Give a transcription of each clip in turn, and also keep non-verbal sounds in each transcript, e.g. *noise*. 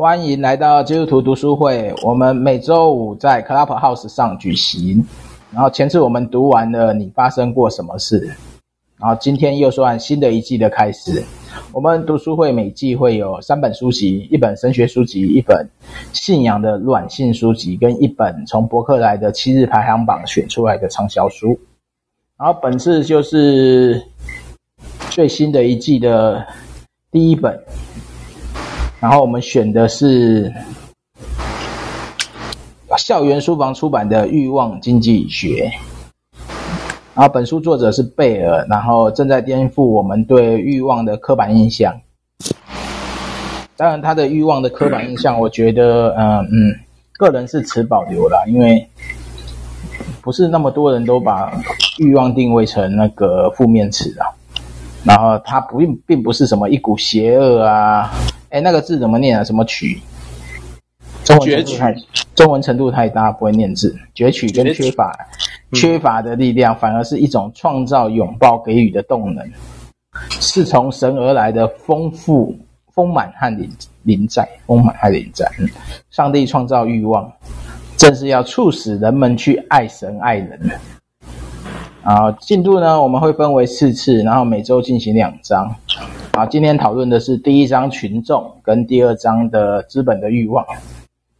欢迎来到基督徒读书会。我们每周五在 Clubhouse 上举行。然后前次我们读完了《你发生过什么事》，然后今天又算新的一季的开始。我们读书会每季会有三本书籍：一本神学书籍，一本信仰的软性书籍，跟一本从博客来的七日排行榜选出来的畅销书。然后本次就是最新的一季的第一本。然后我们选的是校园书房出版的《欲望经济学》，然后本书作者是贝尔，然后正在颠覆我们对欲望的刻板印象。当然，他的欲望的刻板印象，我觉得，嗯嗯，个人是持保留啦，因为不是那么多人都把欲望定位成那个负面词啊。然后他不并不是什么一股邪恶啊。哎，那个字怎么念啊？什么曲？中文程度太中文程度太大，不会念字。攫取跟缺乏，缺乏的力量，反而是一种创造、拥抱、给予的动能，是从神而来的丰富、丰满和临临在，丰满和临在。嗯，上帝创造欲望，正是要促使人们去爱神、爱人。啊，进度呢，我们会分为四次，然后每周进行两章。啊，今天讨论的是第一章群众跟第二章的资本的欲望。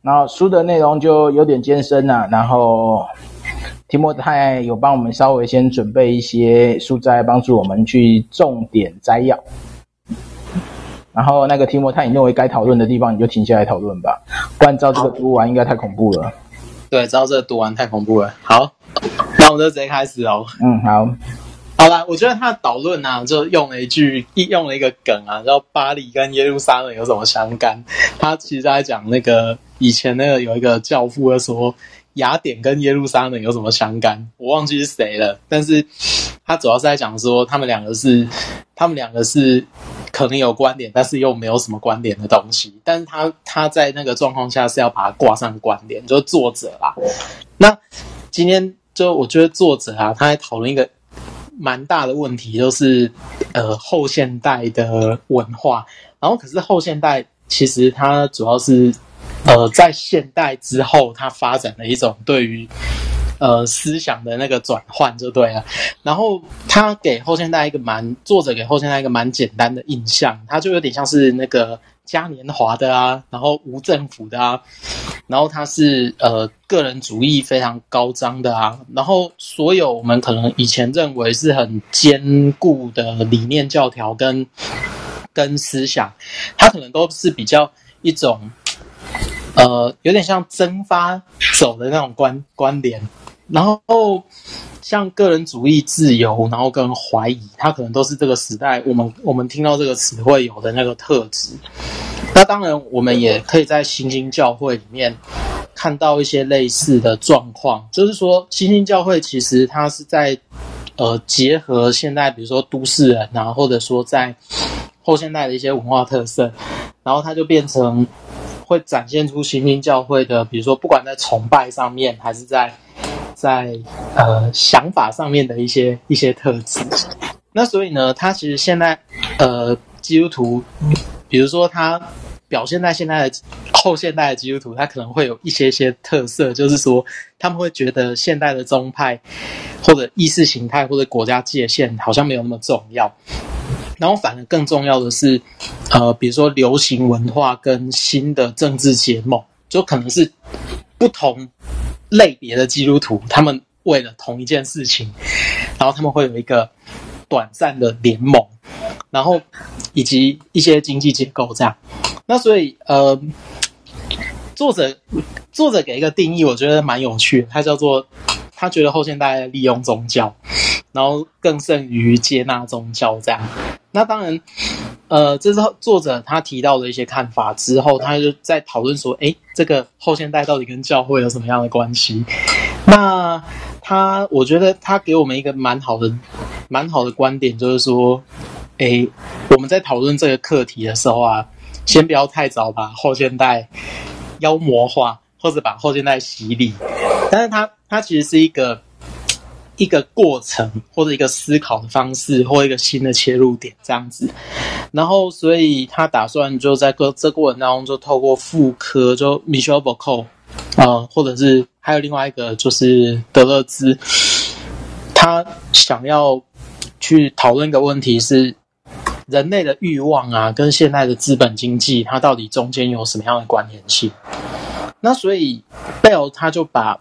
然后书的内容就有点艰深了，然后提莫太有帮我们稍微先准备一些书摘，帮助我们去重点摘要。然后那个提莫太，你认为该讨论的地方，你就停下来讨论吧，不然照这个读完应该太恐怖了。对，照这个读完太恐怖了。好。那我们就直接开始哦。嗯，好，好啦，我觉得他的导论呢，就用了一句，用了一个梗啊，叫“巴黎跟耶路撒冷有什么相干”。他其实在讲那个以前那个有一个教父说，雅典跟耶路撒冷有什么相干，我忘记是谁了。但是他主要是在讲说，他们两个是，他们两个是可能有关联，但是又没有什么关联的东西。但是他他在那个状况下是要把它挂上关联，就是作者啦。那今天就我觉得作者啊，他在讨论一个蛮大的问题，就是呃后现代的文化。然后可是后现代其实它主要是呃在现代之后，它发展的一种对于呃思想的那个转换就对了。然后他给后现代一个蛮作者给后现代一个蛮简单的印象，他就有点像是那个。嘉年华的啊，然后无政府的啊，然后他是呃个人主义非常高涨的啊，然后所有我们可能以前认为是很坚固的理念教条跟跟思想，他可能都是比较一种呃有点像蒸发走的那种观观点，然后。像个人主义、自由，然后跟怀疑，它可能都是这个时代我们我们听到这个词汇有的那个特质。那当然，我们也可以在新兴教会里面看到一些类似的状况，就是说，新兴教会其实它是在呃结合现代，比如说都市人，然后或者说在后现代的一些文化特色，然后它就变成会展现出新兴教会的，比如说不管在崇拜上面，还是在。在呃想法上面的一些一些特质，那所以呢，他其实现在呃基督徒，比如说他表现在现在的后现代的基督徒，他可能会有一些些特色，就是说他们会觉得现代的宗派或者意识形态或者国家界限好像没有那么重要，然后反而更重要的是呃比如说流行文化跟新的政治结盟，就可能是不同。类别的基督徒，他们为了同一件事情，然后他们会有一个短暂的联盟，然后以及一些经济结构这样。那所以，呃，作者作者给一个定义，我觉得蛮有趣的，他叫做他觉得后现代利用宗教，然后更胜于接纳宗教这样。那当然。呃，这是作者他提到的一些看法之后，他就在讨论说，诶，这个后现代到底跟教会有什么样的关系？那他，我觉得他给我们一个蛮好的、蛮好的观点，就是说，诶，我们在讨论这个课题的时候啊，先不要太早把后现代妖魔化，或者把后现代洗礼。但是他，他其实是一个。一个过程或者一个思考的方式或一个新的切入点这样子。然后，所以他打算就在过这过程当中，就透过妇科，就 Michel Foucault 呃，或者是还有另外一个就是德勒兹，他想要去讨论一个问题是。人类的欲望啊，跟现代的资本经济，它到底中间有什么样的关联性？那所以贝尔他就把，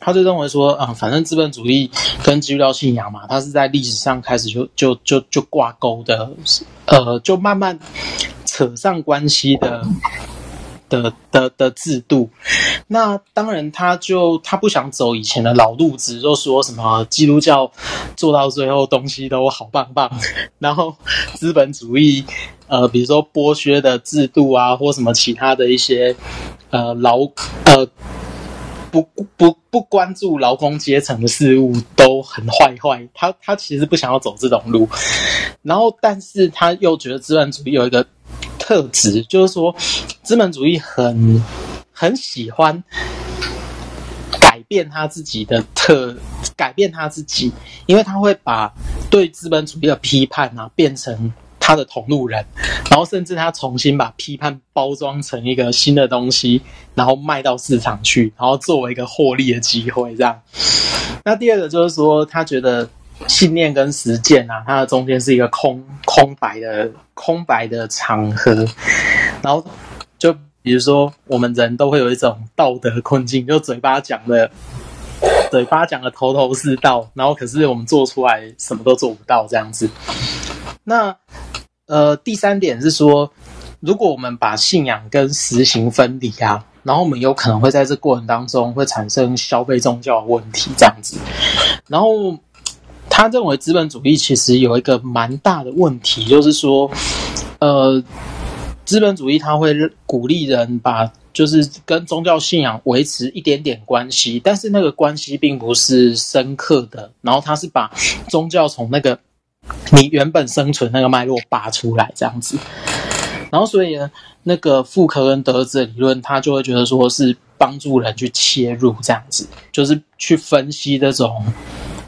他就认为说，啊、反正资本主义跟基督教信仰嘛，它是在历史上开始就就就就挂钩的，呃，就慢慢扯上关系的。的的的制度，那当然，他就他不想走以前的老路子，就说什么基督教做到最后东西都好棒棒，然后资本主义，呃，比如说剥削的制度啊，或什么其他的一些呃劳呃不不不关注劳工阶层的事物都很坏坏。他他其实不想要走这种路，然后但是他又觉得资本主义有一个。特质就是说，资本主义很很喜欢改变他自己的特，改变他自己，因为他会把对资本主义的批判啊变成他的同路人，然后甚至他重新把批判包装成一个新的东西，然后卖到市场去，然后作为一个获利的机会，这样。那第二个就是说，他觉得。信念跟实践啊，它的中间是一个空空白的空白的场合，然后就比如说，我们人都会有一种道德困境，就嘴巴讲的，嘴巴讲的头头是道，然后可是我们做出来什么都做不到这样子。那呃，第三点是说，如果我们把信仰跟实行分离啊，然后我们有可能会在这过程当中会产生消费宗教的问题这样子，然后。他认为资本主义其实有一个蛮大的问题，就是说，呃，资本主义它会鼓励人把就是跟宗教信仰维持一点点关系，但是那个关系并不是深刻的。然后他是把宗教从那个你原本生存那个脉络拔出来这样子。然后所以呢，那个妇科跟德勒兹的理论，他就会觉得说是帮助人去切入这样子，就是去分析这种。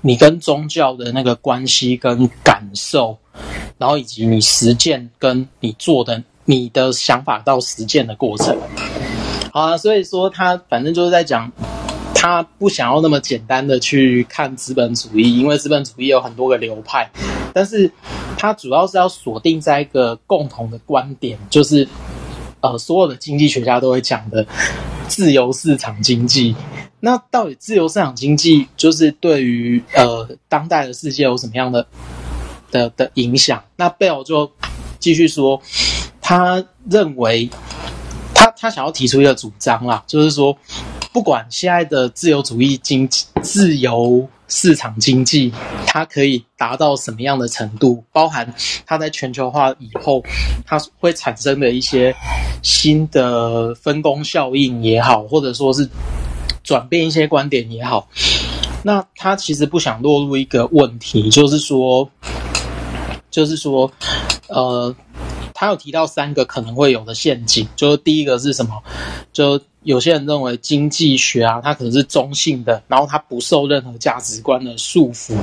你跟宗教的那个关系跟感受，然后以及你实践跟你做的你的想法到实践的过程，好啊，所以说他反正就是在讲，他不想要那么简单的去看资本主义，因为资本主义有很多个流派，但是他主要是要锁定在一个共同的观点，就是呃，所有的经济学家都会讲的自由市场经济。那到底自由市场经济就是对于呃当代的世界有什么样的的的影响？那贝尔就继续说，他认为他他想要提出一个主张啦，就是说，不管现在的自由主义经济、自由市场经济，它可以达到什么样的程度，包含它在全球化以后，它会产生的一些新的分工效应也好，或者说是。转变一些观点也好，那他其实不想落入一个问题，就是说，就是说，呃，他有提到三个可能会有的陷阱，就是第一个是什么？就有些人认为经济学啊，它可能是中性的，然后它不受任何价值观的束缚。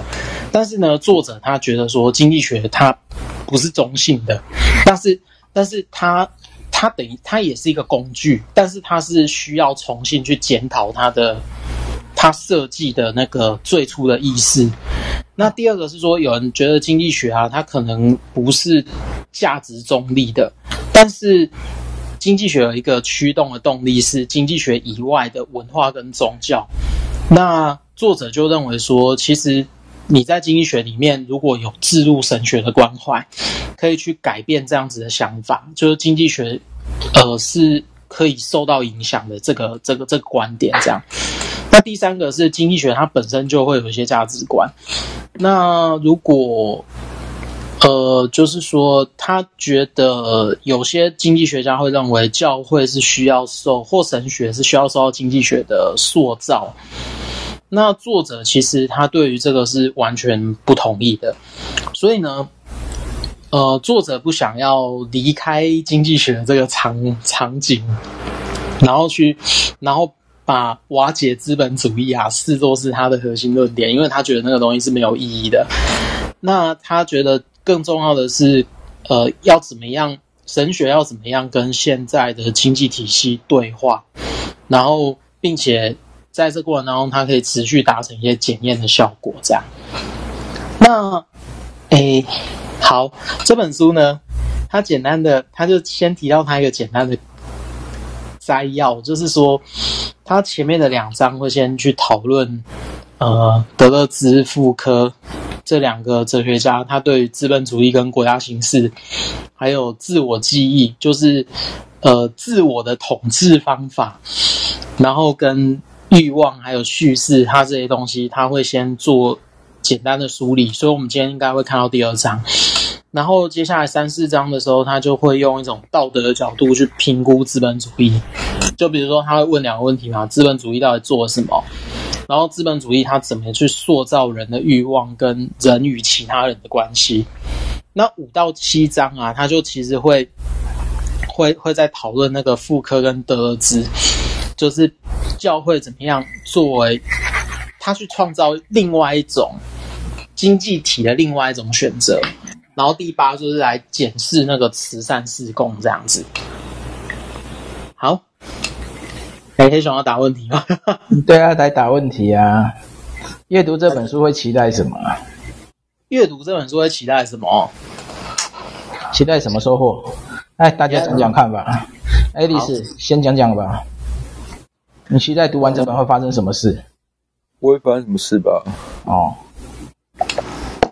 但是呢，作者他觉得说经济学它不是中性的，但是，但是他。它等于它也是一个工具，但是它是需要重新去检讨它的它设计的那个最初的意思。那第二个是说，有人觉得经济学啊，它可能不是价值中立的，但是经济学有一个驱动的动力是经济学以外的文化跟宗教。那作者就认为说，其实。你在经济学里面如果有置入神学的关怀，可以去改变这样子的想法，就是经济学，呃，是可以受到影响的这个这个这个观点这样。那第三个是经济学它本身就会有一些价值观。那如果，呃，就是说他觉得有些经济学家会认为教会是需要受或神学是需要受到经济学的塑造。那作者其实他对于这个是完全不同意的，所以呢，呃，作者不想要离开经济学这个场场景，然后去，然后把瓦解资本主义啊视作是他的核心论点，因为他觉得那个东西是没有意义的。那他觉得更重要的是，呃，要怎么样神学要怎么样跟现在的经济体系对话，然后并且在这过程当中，它可以持续达成一些检验的效果。这样，那，诶，好，这本书呢，他简单的，他就先提到他一个简单的。摘要就是说，他前面的两章会先去讨论，呃，德勒兹、妇科这两个哲学家，他对资本主义跟国家形式，还有自我记忆，就是呃自我的统治方法，然后跟欲望还有叙事，他这些东西他会先做简单的梳理，所以我们今天应该会看到第二章。然后接下来三四章的时候，他就会用一种道德的角度去评估资本主义。就比如说，他会问两个问题嘛：资本主义到底做了什么？然后资本主义它怎么去塑造人的欲望跟人与其他人的关系？那五到七章啊，他就其实会会会在讨论那个傅科跟德勒兹，就是教会怎么样作为他去创造另外一种经济体的另外一种选择。然后第八就是来检视那个慈善事工这样子。好，哎，黑熊要答问题吗？*laughs* 对啊，来答问题啊。阅读这本书会期待什么？阅读这本书会期待什么？期待什么收获？哎，大家讲讲看吧。爱丽丝先讲讲吧。你期待读完这本会发生什么事？不会发生什么事吧？哦。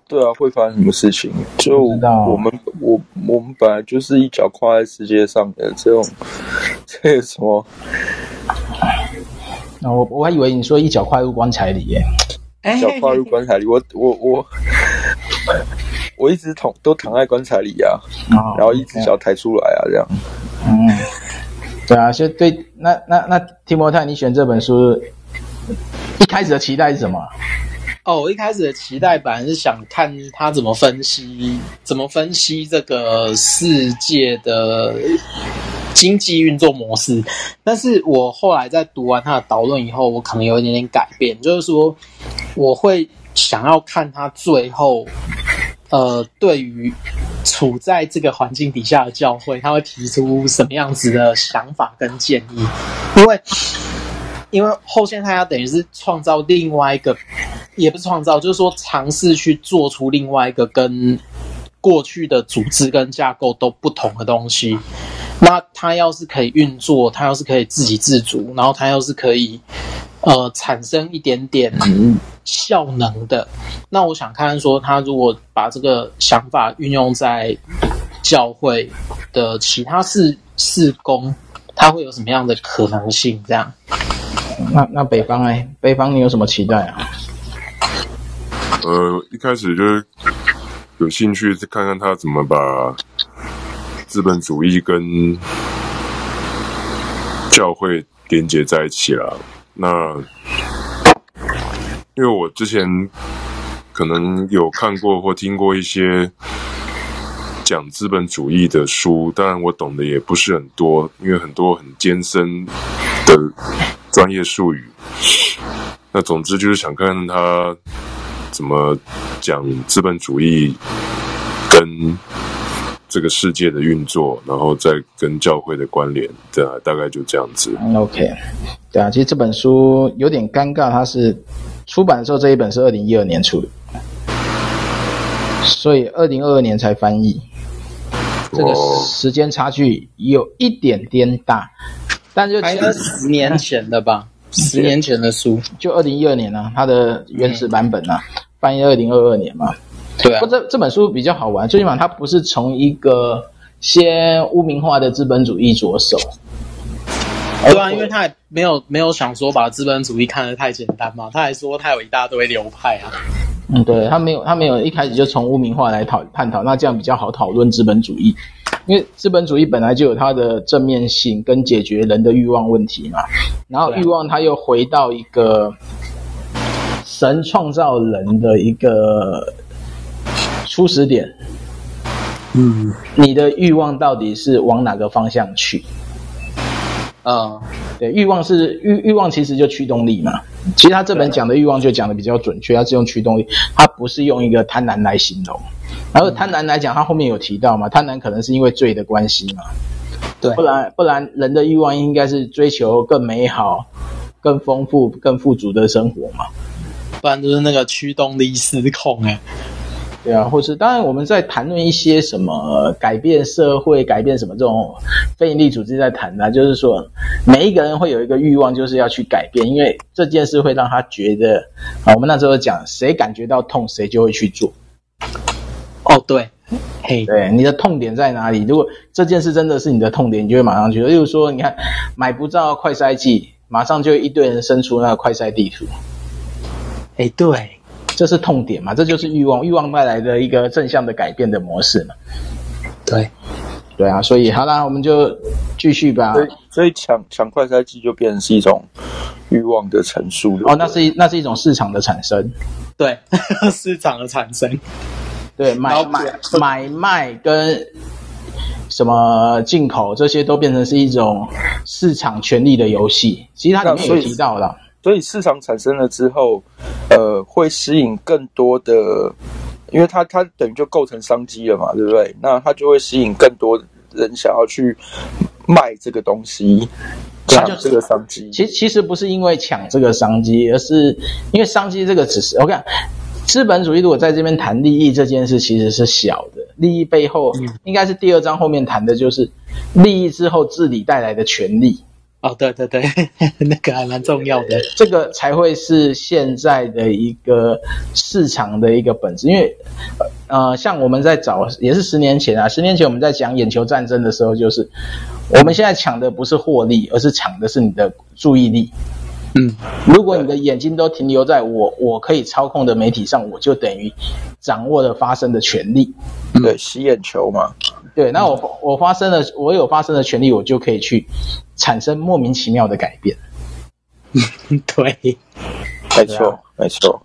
对啊，会发生什么事情？就我们我我们本来就是一脚跨在世界上的这种，*laughs* 这个什么？那我我还以为你说一脚跨入棺材里耶，一脚跨入棺材里，我我我我一直躺都躺在棺材里呀，然后一只脚抬出来啊，这样。嗯，对啊，所以对，那那那提摩太，你选这本书一开始的期待是什么？哦，我一开始的期待本来是想看他怎么分析，怎么分析这个世界的经济运作模式。但是我后来在读完他的导论以后，我可能有一点点改变，就是说我会想要看他最后，呃，对于处在这个环境底下的教会，他会提出什么样子的想法跟建议，因为。因为后现代要等于是创造另外一个，也不是创造，就是说尝试去做出另外一个跟过去的组织跟架构都不同的东西。那它要是可以运作，它要是可以自给自足，然后它要是可以呃产生一点点效能的，那我想看说，他如果把这个想法运用在教会的其他事事工，他会有什么样的可能性？这样。那那北方哎，北方你有什么期待啊？呃，一开始就是有兴趣看看他怎么把资本主义跟教会连接在一起了。那因为我之前可能有看过或听过一些讲资本主义的书，当然我懂得也不是很多，因为很多很艰深的。专业术语，那总之就是想看看他怎么讲资本主义跟这个世界的运作，然后再跟教会的关联，对啊，大概就这样子。OK，对啊，其实这本书有点尴尬，它是出版的时候这一本是二零一二年出的，所以二零二二年才翻译，这个时间差距有一点点大。但就其实十年前的吧，*laughs* 十年前的书，就二零一二年啊，它的原始版本啊，翻译二零二二年嘛。对啊，不，这这本书比较好玩，最起码它不是从一个先污名化的资本主义着手。对啊，因为他也没有没有想说把资本主义看得太简单嘛，他还说他有一大堆流派啊。嗯，对，他没有他没有一开始就从污名化来讨探讨，那这样比较好讨论资本主义。因为资本主义本来就有它的正面性跟解决人的欲望问题嘛，然后欲望它又回到一个神创造人的一个初始点，嗯，你的欲望到底是往哪个方向去？嗯，对，欲望是欲欲望，其实就驱动力嘛。其实他这本讲的欲望就讲的比较准确，他是用驱动力，他不是用一个贪婪来形容。然后贪婪来讲，他后面有提到嘛，贪婪可能是因为罪的关系嘛。对，不然不然人的欲望应该是追求更美好、更丰富、更富足的生活嘛。不然就是那个驱动力失控哎。对啊，或是当然我们在谈论一些什么改变社会、改变什么这种非营利组织在谈的，就是说每一个人会有一个欲望，就是要去改变，因为这件事会让他觉得啊，我们那时候讲，谁感觉到痛，谁就会去做。哦，对，嘿，对，你的痛点在哪里？如果这件事真的是你的痛点，你就会马上去做。例如说，你看买不到快筛剂，马上就一堆人伸出那个快筛地图。哎，对。这是痛点嘛？这就是欲望，欲望带来的一个正向的改变的模式嘛？对，对啊，所以好啦，我们就继续吧。所以，所以抢抢快筛剂就变成是一种欲望的陈述哦，那是一那是一种市场的产生，对，*laughs* 市场的产生，对，买买买卖跟什么进口这些都变成是一种市场权力的游戏。其实它里面有提到了。所以市场产生了之后，呃，会吸引更多的，因为它它等于就构成商机了嘛，对不对？那它就会吸引更多人想要去卖这个东西，抢这个商机。其实其实不是因为抢这个商机，而是因为商机这个只是我看资本主义如果在这边谈利益这件事，其实是小的。利益背后应该是第二章后面谈的就是利益之后治理带来的权利。哦，对对对，*laughs* 那个还蛮重要的，这个才会是现在的一个市场的一个本质。因为，呃，像我们在找，也是十年前啊，十年前我们在讲眼球战争的时候，就是我们现在抢的不是获利，而是抢的是你的注意力。嗯，如果你的眼睛都停留在我我可以操控的媒体上，我就等于掌握了发声的权利。对，吸眼球嘛。对，那我我发生了，我有发生的权利，我就可以去产生莫名其妙的改变。*laughs* 对，没错，没错，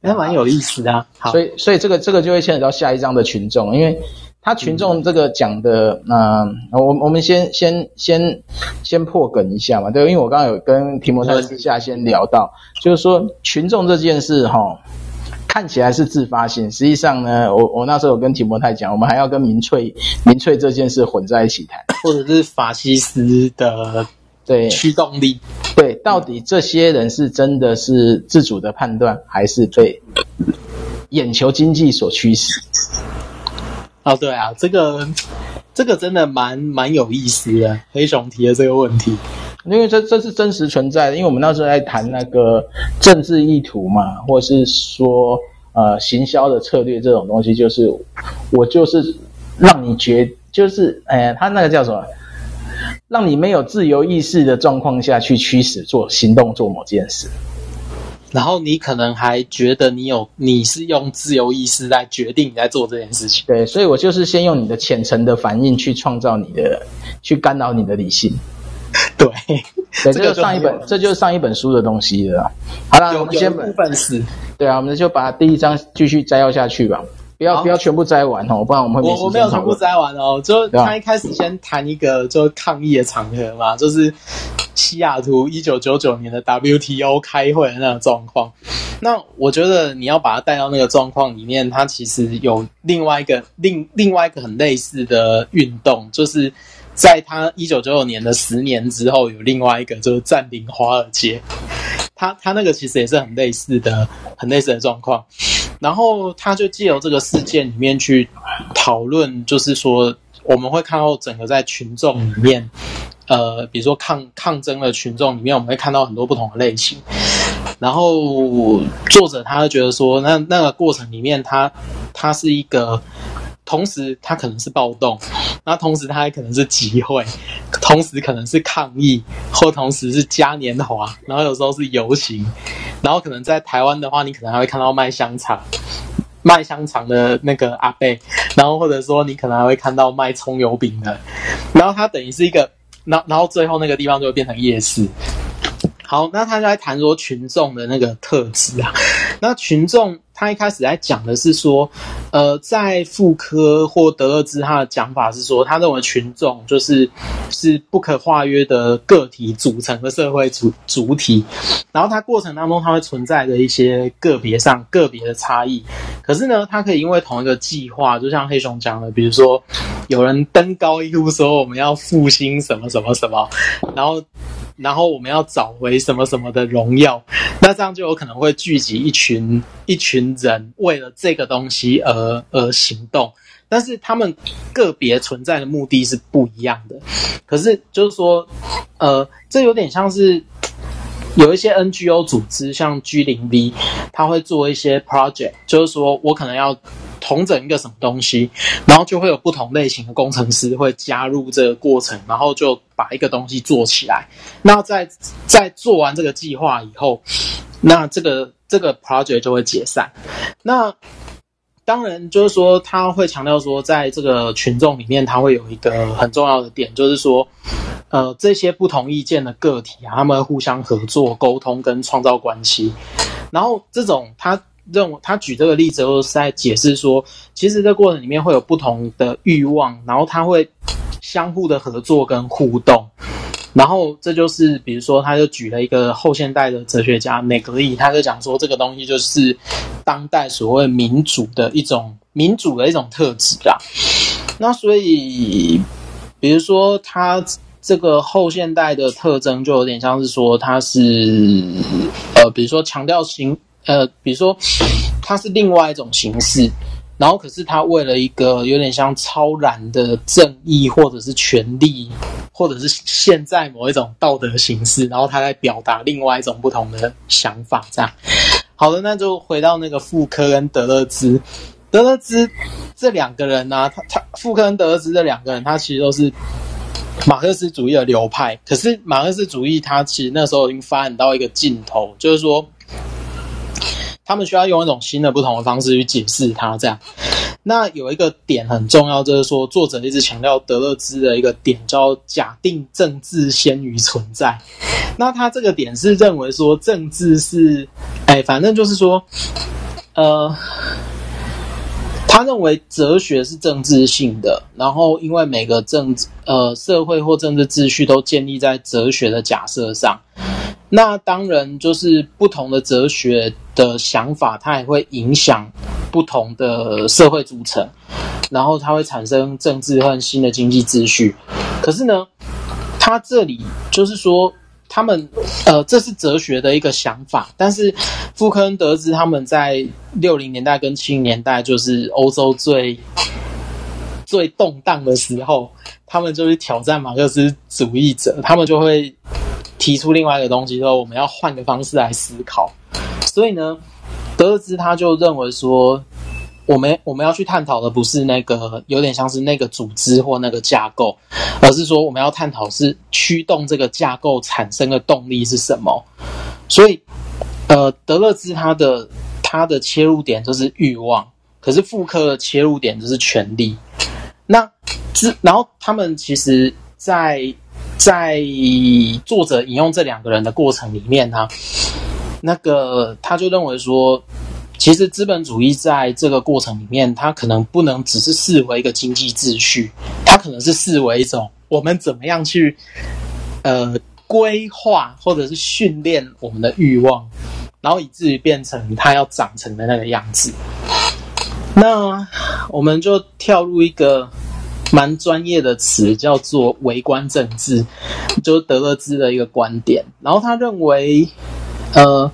那蛮有意思的啊。好，所以所以这个这个就会牵扯到下一章的群众，因为他群众这个讲的，嗯，我我们先先先先破梗一下嘛，对，因为我刚刚有跟提摩太私下先聊到，就是说群众这件事哈。看起来是自发性，实际上呢，我我那时候有跟提摩太讲，我们还要跟民粹民粹这件事混在一起谈，*laughs* 或者是法西斯的对驱动力，对，到底这些人是真的是自主的判断，还是被眼球经济所驱使？哦，对啊，这个这个真的蛮蛮有意思的，黑熊提的这个问题。因为这这是真实存在的，因为我们那时候在谈那个政治意图嘛，或是说呃行销的策略这种东西，就是我就是让你觉就是哎，他那个叫什么，让你没有自由意识的状况下去驱使做行动做某件事，然后你可能还觉得你有你是用自由意识来决定你在做这件事情，对，所以我就是先用你的浅层的反应去创造你的，去干扰你的理性。对，对，这就上一本，这就是上一本书的东西了。好了，我们先部分是，对啊，我们就把第一章继续摘要下去吧。不要不要全部摘完哦，不然我们会。我我没有全部摘完哦，就他一开始先谈一个就抗议的场合嘛，就是西雅图一九九九年的 WTO 开会的那个状况。那我觉得你要把它带到那个状况里面，它其实有另外一个另另外一个很类似的运动，就是。在他一九九九年的十年之后，有另外一个就是占领华尔街，他他那个其实也是很类似的、很类似的状况。然后他就借由这个事件里面去讨论，就是说我们会看到整个在群众里面，呃，比如说抗抗争的群众里面，我们会看到很多不同的类型。然后作者他会觉得说，那那个过程里面他，他他是一个。同时，它可能是暴动，那同时它还可能是集会，同时可能是抗议，或同时是嘉年华，然后有时候是游行，然后可能在台湾的话，你可能还会看到卖香肠、卖香肠的那个阿贝，然后或者说你可能还会看到卖葱油饼的，然后它等于是一个，然后然后最后那个地方就会变成夜市。好，那他就在谈说群众的那个特质啊，那群众他一开始在讲的是说，呃，在妇科或德勒兹他的讲法是说，他认为群众就是是不可化约的个体组成的社会主主体，然后它过程当中它会存在着一些个别上个别的差异，可是呢，它可以因为同一个计划，就像黑熊讲的，比如说有人登高一呼说我们要复兴什么什么什么，然后。然后我们要找回什么什么的荣耀，那这样就有可能会聚集一群一群人，为了这个东西而而行动，但是他们个别存在的目的是不一样的。可是就是说，呃，这有点像是有一些 NGO 组织，像 G 零 V，他会做一些 project，就是说我可能要。统整一个什么东西，然后就会有不同类型的工程师会加入这个过程，然后就把一个东西做起来。那在在做完这个计划以后，那这个这个 project 就会解散。那当然就是说，他会强调说，在这个群众里面，他会有一个很重要的点，就是说，呃，这些不同意见的个体啊，他们互相合作、沟通跟创造关系。然后这种他。认为他举这个例子，就是在解释说，其实这过程里面会有不同的欲望，然后他会相互的合作跟互动，然后这就是比如说，他就举了一个后现代的哲学家内格利，他就讲说，这个东西就是当代所谓民主的一种民主的一种特质啊。那所以，比如说他这个后现代的特征，就有点像是说，他是呃，比如说强调形。呃，比如说，它是另外一种形式，然后可是它为了一个有点像超然的正义，或者是权利，或者是现在某一种道德形式，然后他在表达另外一种不同的想法。这样，好的，那就回到那个傅柯跟德勒兹，德勒兹这两个人呢、他他傅柯跟德勒兹这两个人，他其实都是马克思主义的流派，可是马克思主义它其实那时候已经发展到一个尽头，就是说。他们需要用一种新的、不同的方式去解释它。这样，那有一个点很重要，就是说作者一直强调德勒兹的一个点，叫假定政治先于存在。那他这个点是认为说政治是，哎，反正就是说，呃，他认为哲学是政治性的，然后因为每个政治、呃社会或政治秩序都建立在哲学的假设上。那当然，就是不同的哲学的想法，它也会影响不同的社会组成，然后它会产生政治和新的经济秩序。可是呢，它这里就是说，他们呃，这是哲学的一个想法，但是傅柯恩得知他们在六零年代跟七零年代，就是欧洲最最动荡的时候，他们就去挑战马克思主义者，他们就会。提出另外一个东西之后，我们要换个方式来思考。所以呢，德勒兹他就认为说，我们我们要去探讨的不是那个有点像是那个组织或那个架构，而是说我们要探讨是驱动这个架构产生的动力是什么。所以，呃，德勒兹他的他的切入点就是欲望，可是傅柯的切入点就是权力。那之然后他们其实在。在作者引用这两个人的过程里面呢，那个他就认为说，其实资本主义在这个过程里面，它可能不能只是视为一个经济秩序，它可能是视为一种我们怎么样去呃规划或者是训练我们的欲望，然后以至于变成它要长成的那个样子。那我们就跳入一个。蛮专业的词叫做微观政治，就是德勒兹的一个观点。然后他认为，呃，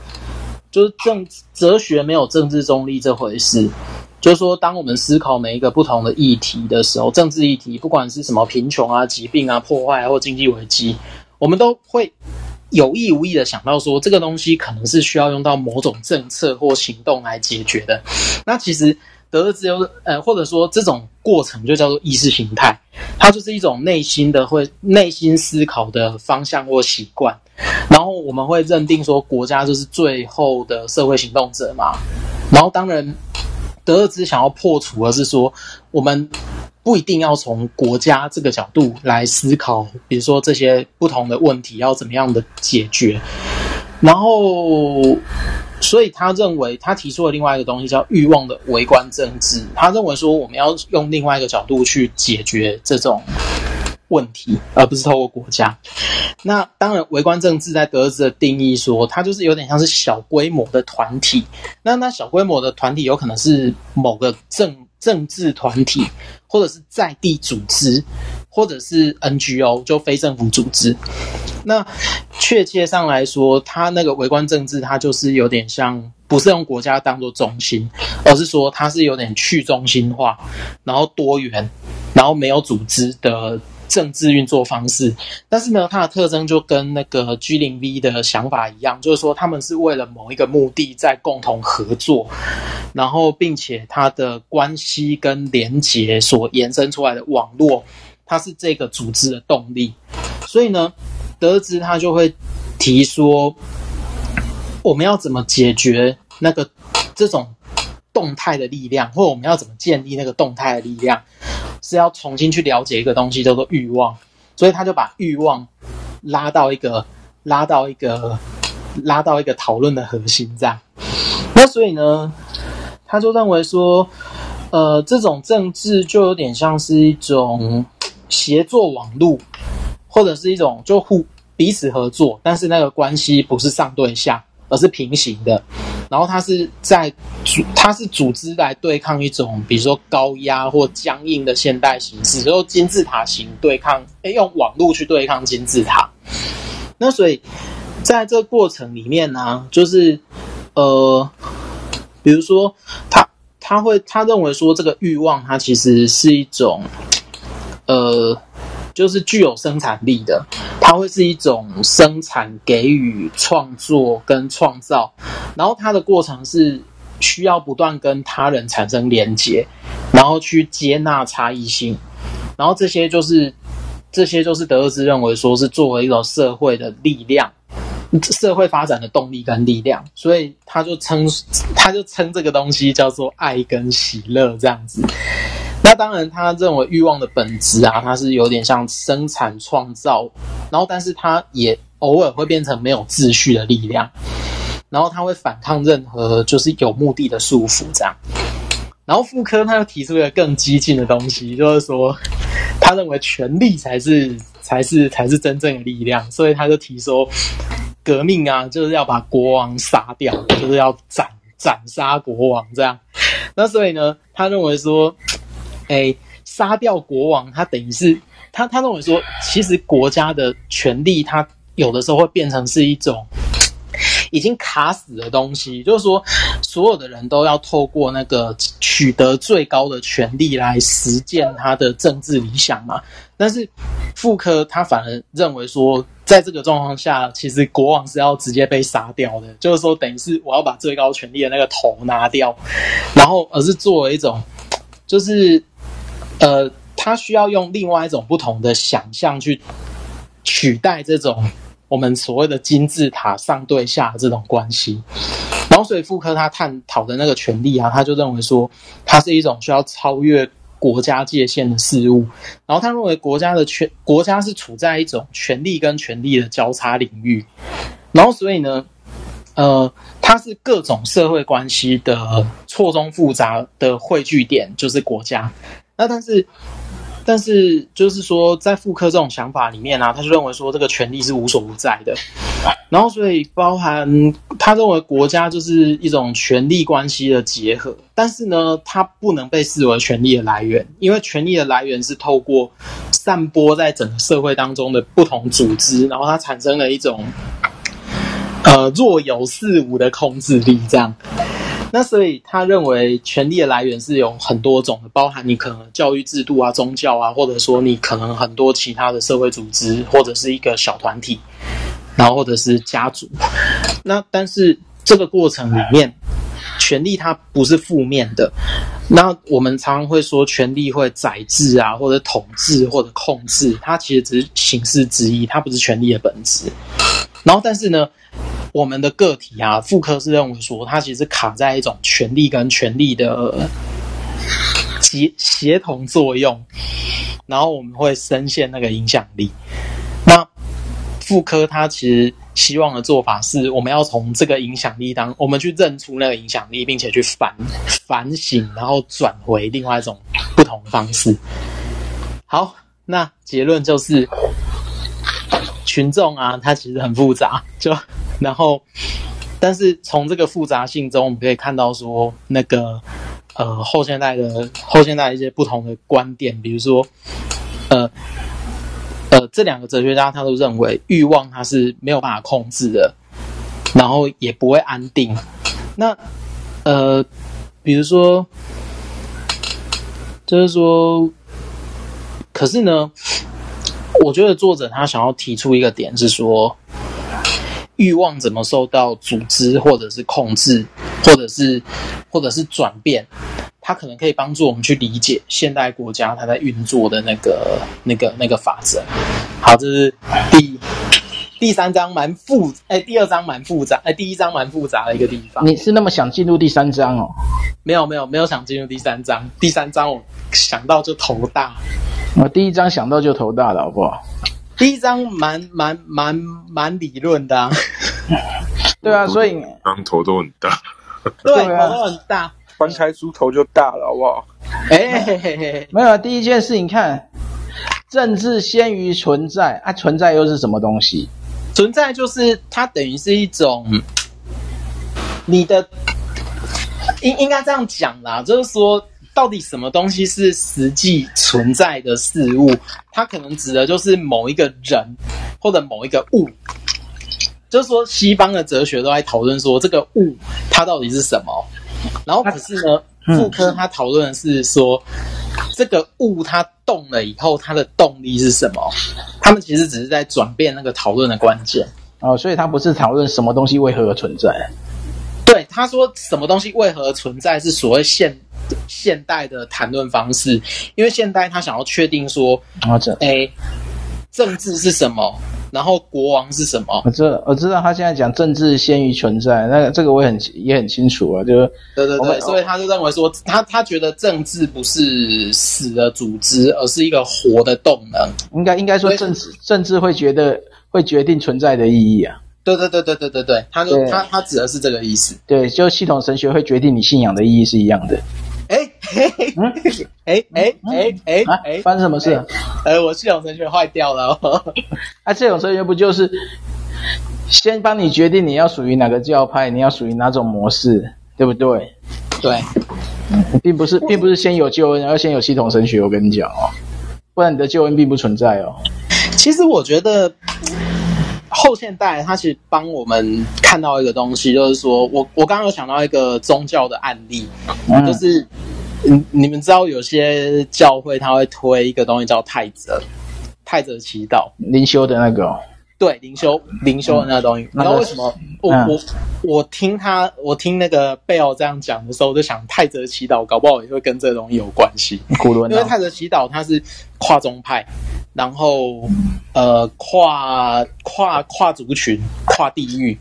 就是政哲学没有政治中立这回事。就是说，当我们思考每一个不同的议题的时候，政治议题，不管是什么贫穷啊、疾病啊、破坏啊，或经济危机，我们都会有意无意的想到说，这个东西可能是需要用到某种政策或行动来解决的。那其实。德勒兹，呃，或者说这种过程就叫做意识形态，它就是一种内心的会内心思考的方向或习惯，然后我们会认定说国家就是最后的社会行动者嘛，然后当然德勒兹想要破除的是说，我们不一定要从国家这个角度来思考，比如说这些不同的问题要怎么样的解决，然后。所以他认为他提出了另外一个东西叫欲望的微观政治。他认为说我们要用另外一个角度去解决这种问题，而不是透过国家。那当然，微观政治在德兹的定义说，它就是有点像是小规模的团体。那那小规模的团体有可能是某个政政治团体，或者是在地组织，或者是 NGO，就非政府组织。那确切上来说，它那个微观政治，它就是有点像，不是用国家当做中心，而是说它是有点去中心化，然后多元，然后没有组织的。政治运作方式，但是呢，它的特征就跟那个 G 零 V 的想法一样，就是说他们是为了某一个目的在共同合作，然后并且它的关系跟连结所延伸出来的网络，它是这个组织的动力。所以呢，得知他就会提说，我们要怎么解决那个这种动态的力量，或我们要怎么建立那个动态的力量？是要重新去了解一个东西叫做欲望，所以他就把欲望拉到一个拉到一个拉到一个讨论的核心这样。那所以呢，他就认为说，呃，这种政治就有点像是一种协作网络，或者是一种就互彼此合作，但是那个关系不是上对下，而是平行的。然后它是在组，它是组织来对抗一种，比如说高压或僵硬的现代形式，就金字塔型对抗，诶，用网络去对抗金字塔。那所以在这个过程里面呢，就是呃，比如说他他会他认为说这个欲望它其实是一种呃。就是具有生产力的，它会是一种生产、给予、创作跟创造，然后它的过程是需要不断跟他人产生连接，然后去接纳差异性，然后这些就是这些就是德勒兹认为说是作为一种社会的力量，社会发展的动力跟力量，所以他就称他就称这个东西叫做爱跟喜乐这样子。那当然，他认为欲望的本质啊，它是有点像生产创造，然后，但是它也偶尔会变成没有秩序的力量，然后他会反抗任何就是有目的的束缚，这样。然后傅科他又提出一个更激进的东西，就是说，他认为权力才是才是才是真正的力量，所以他就提说，革命啊，就是要把国王杀掉，就是要斩斩杀国王这样。那所以呢，他认为说。哎，杀掉国王，他等于是他他认为说，其实国家的权力，他有的时候会变成是一种已经卡死的东西，就是说，所有的人都要透过那个取得最高的权力来实践他的政治理想嘛。但是傅科他反而认为说，在这个状况下，其实国王是要直接被杀掉的，就是说，等于是我要把最高权力的那个头拿掉，然后而是作为一种，就是。呃，他需要用另外一种不同的想象去取代这种我们所谓的金字塔上对下这种关系。然后，所以傅柯他探讨的那个权力啊，他就认为说，它是一种需要超越国家界限的事物。然后，他认为国家的权，国家是处在一种权力跟权力的交叉领域。然后，所以呢，呃，它是各种社会关系的错综复杂的汇聚点，就是国家。那但是，但是就是说，在复刻这种想法里面呢、啊，他就认为说这个权力是无所不在的，然后所以包含他认为国家就是一种权力关系的结合，但是呢，它不能被视为权力的来源，因为权力的来源是透过散播在整个社会当中的不同组织，然后它产生了一种呃若有似无的控制力，这样。那所以他认为权力的来源是有很多种的，包含你可能教育制度啊、宗教啊，或者说你可能很多其他的社会组织，或者是一个小团体，然后或者是家族。那但是这个过程里面，权力它不是负面的。那我们常常会说权力会宰制啊，或者统治或者控制，它其实只是形式之一，它不是权力的本质。然后但是呢，我们的个体啊，妇科是认为说，它其实卡在一种权力跟权力的协协同作用，然后我们会深陷那个影响力。那傅柯他其实希望的做法是，我们要从这个影响力当，我们去认出那个影响力，并且去反反省，然后转回另外一种不同的方式。好，那结论就是，群众啊，它其实很复杂，*laughs* 就然后，但是从这个复杂性中，我们可以看到说，那个呃后现代的后现代一些不同的观点，比如说，呃。呃，这两个哲学家他都认为欲望它是没有办法控制的，然后也不会安定。那呃，比如说，就是说，可是呢，我觉得作者他想要提出一个点是说，欲望怎么受到组织或者是控制，或者是或者是转变。它可能可以帮助我们去理解现代国家它在运作的那个、那个、那个法则。好，这是第一第三章蛮复，哎，第二章蛮复杂，哎，第一章蛮复杂的一个地方。你是那么想进入第三章哦？没有，没有，没有想进入第三章。第三章我想到就头大。我第一章想到就头大了，好不好？第一章蛮蛮蛮蛮理论的啊。*laughs* 对啊，所以刚头都很大。对，头都很大。翻开书头就大了，好不好？哎嘿嘿嘿，没有啊。第一件事，你看，政治先于存在啊，存在又是什么东西？存在就是它等于是一种你的，应应该这样讲啦，就是说，到底什么东西是实际存在的事物？它可能指的就是某一个人或者某一个物。就是说，西方的哲学都在讨论说，这个物它到底是什么？然后可是呢，傅科他讨论的是说，这个物它动了以后，它的动力是什么？他们其实只是在转变那个讨论的关键哦，所以他不是讨论什么东西为何而存在。对，他说什么东西为何而存在是所谓现现代的谈论方式，因为现代他想要确定说，哎，政治是什么？然后国王是什么？我知道，我知道他现在讲政治先于存在，那个这个我也很也很清楚啊，就是对对对，所以他就认为说，他他觉得政治不是死的组织，而是一个活的动能。应该应该说政治政治会觉得会决定存在的意义啊。对对对对对对对，他就他他指的是这个意思。对，就系统神学会决定你信仰的意义是一样的。哎，嗯，哎哎哎哎哎，发生什么事？哎，我系统程序坏掉了。*laughs* 啊，系统程序不就是先帮你决定你要属于哪个教派，你要属于哪种模式，对不对？对，并不是，并不是先有救恩，要先有系统神学。我跟你讲哦，不然你的救恩并不存在哦。其实我觉得后现代它其实帮我们看到一个东西，就是说我我刚刚有想到一个宗教的案例，嗯、就是。你你们知道有些教会他会推一个东西叫泰泽，泰泽祈祷灵修的那个、哦，对灵修灵修的那个东西。你知道为什么？我我我听他我听那个贝尔这样讲的时候，我就想泰泽祈祷搞不好也会跟这个东西有关系。因为泰泽祈祷他是跨宗派，然后呃跨跨跨族群、跨地域，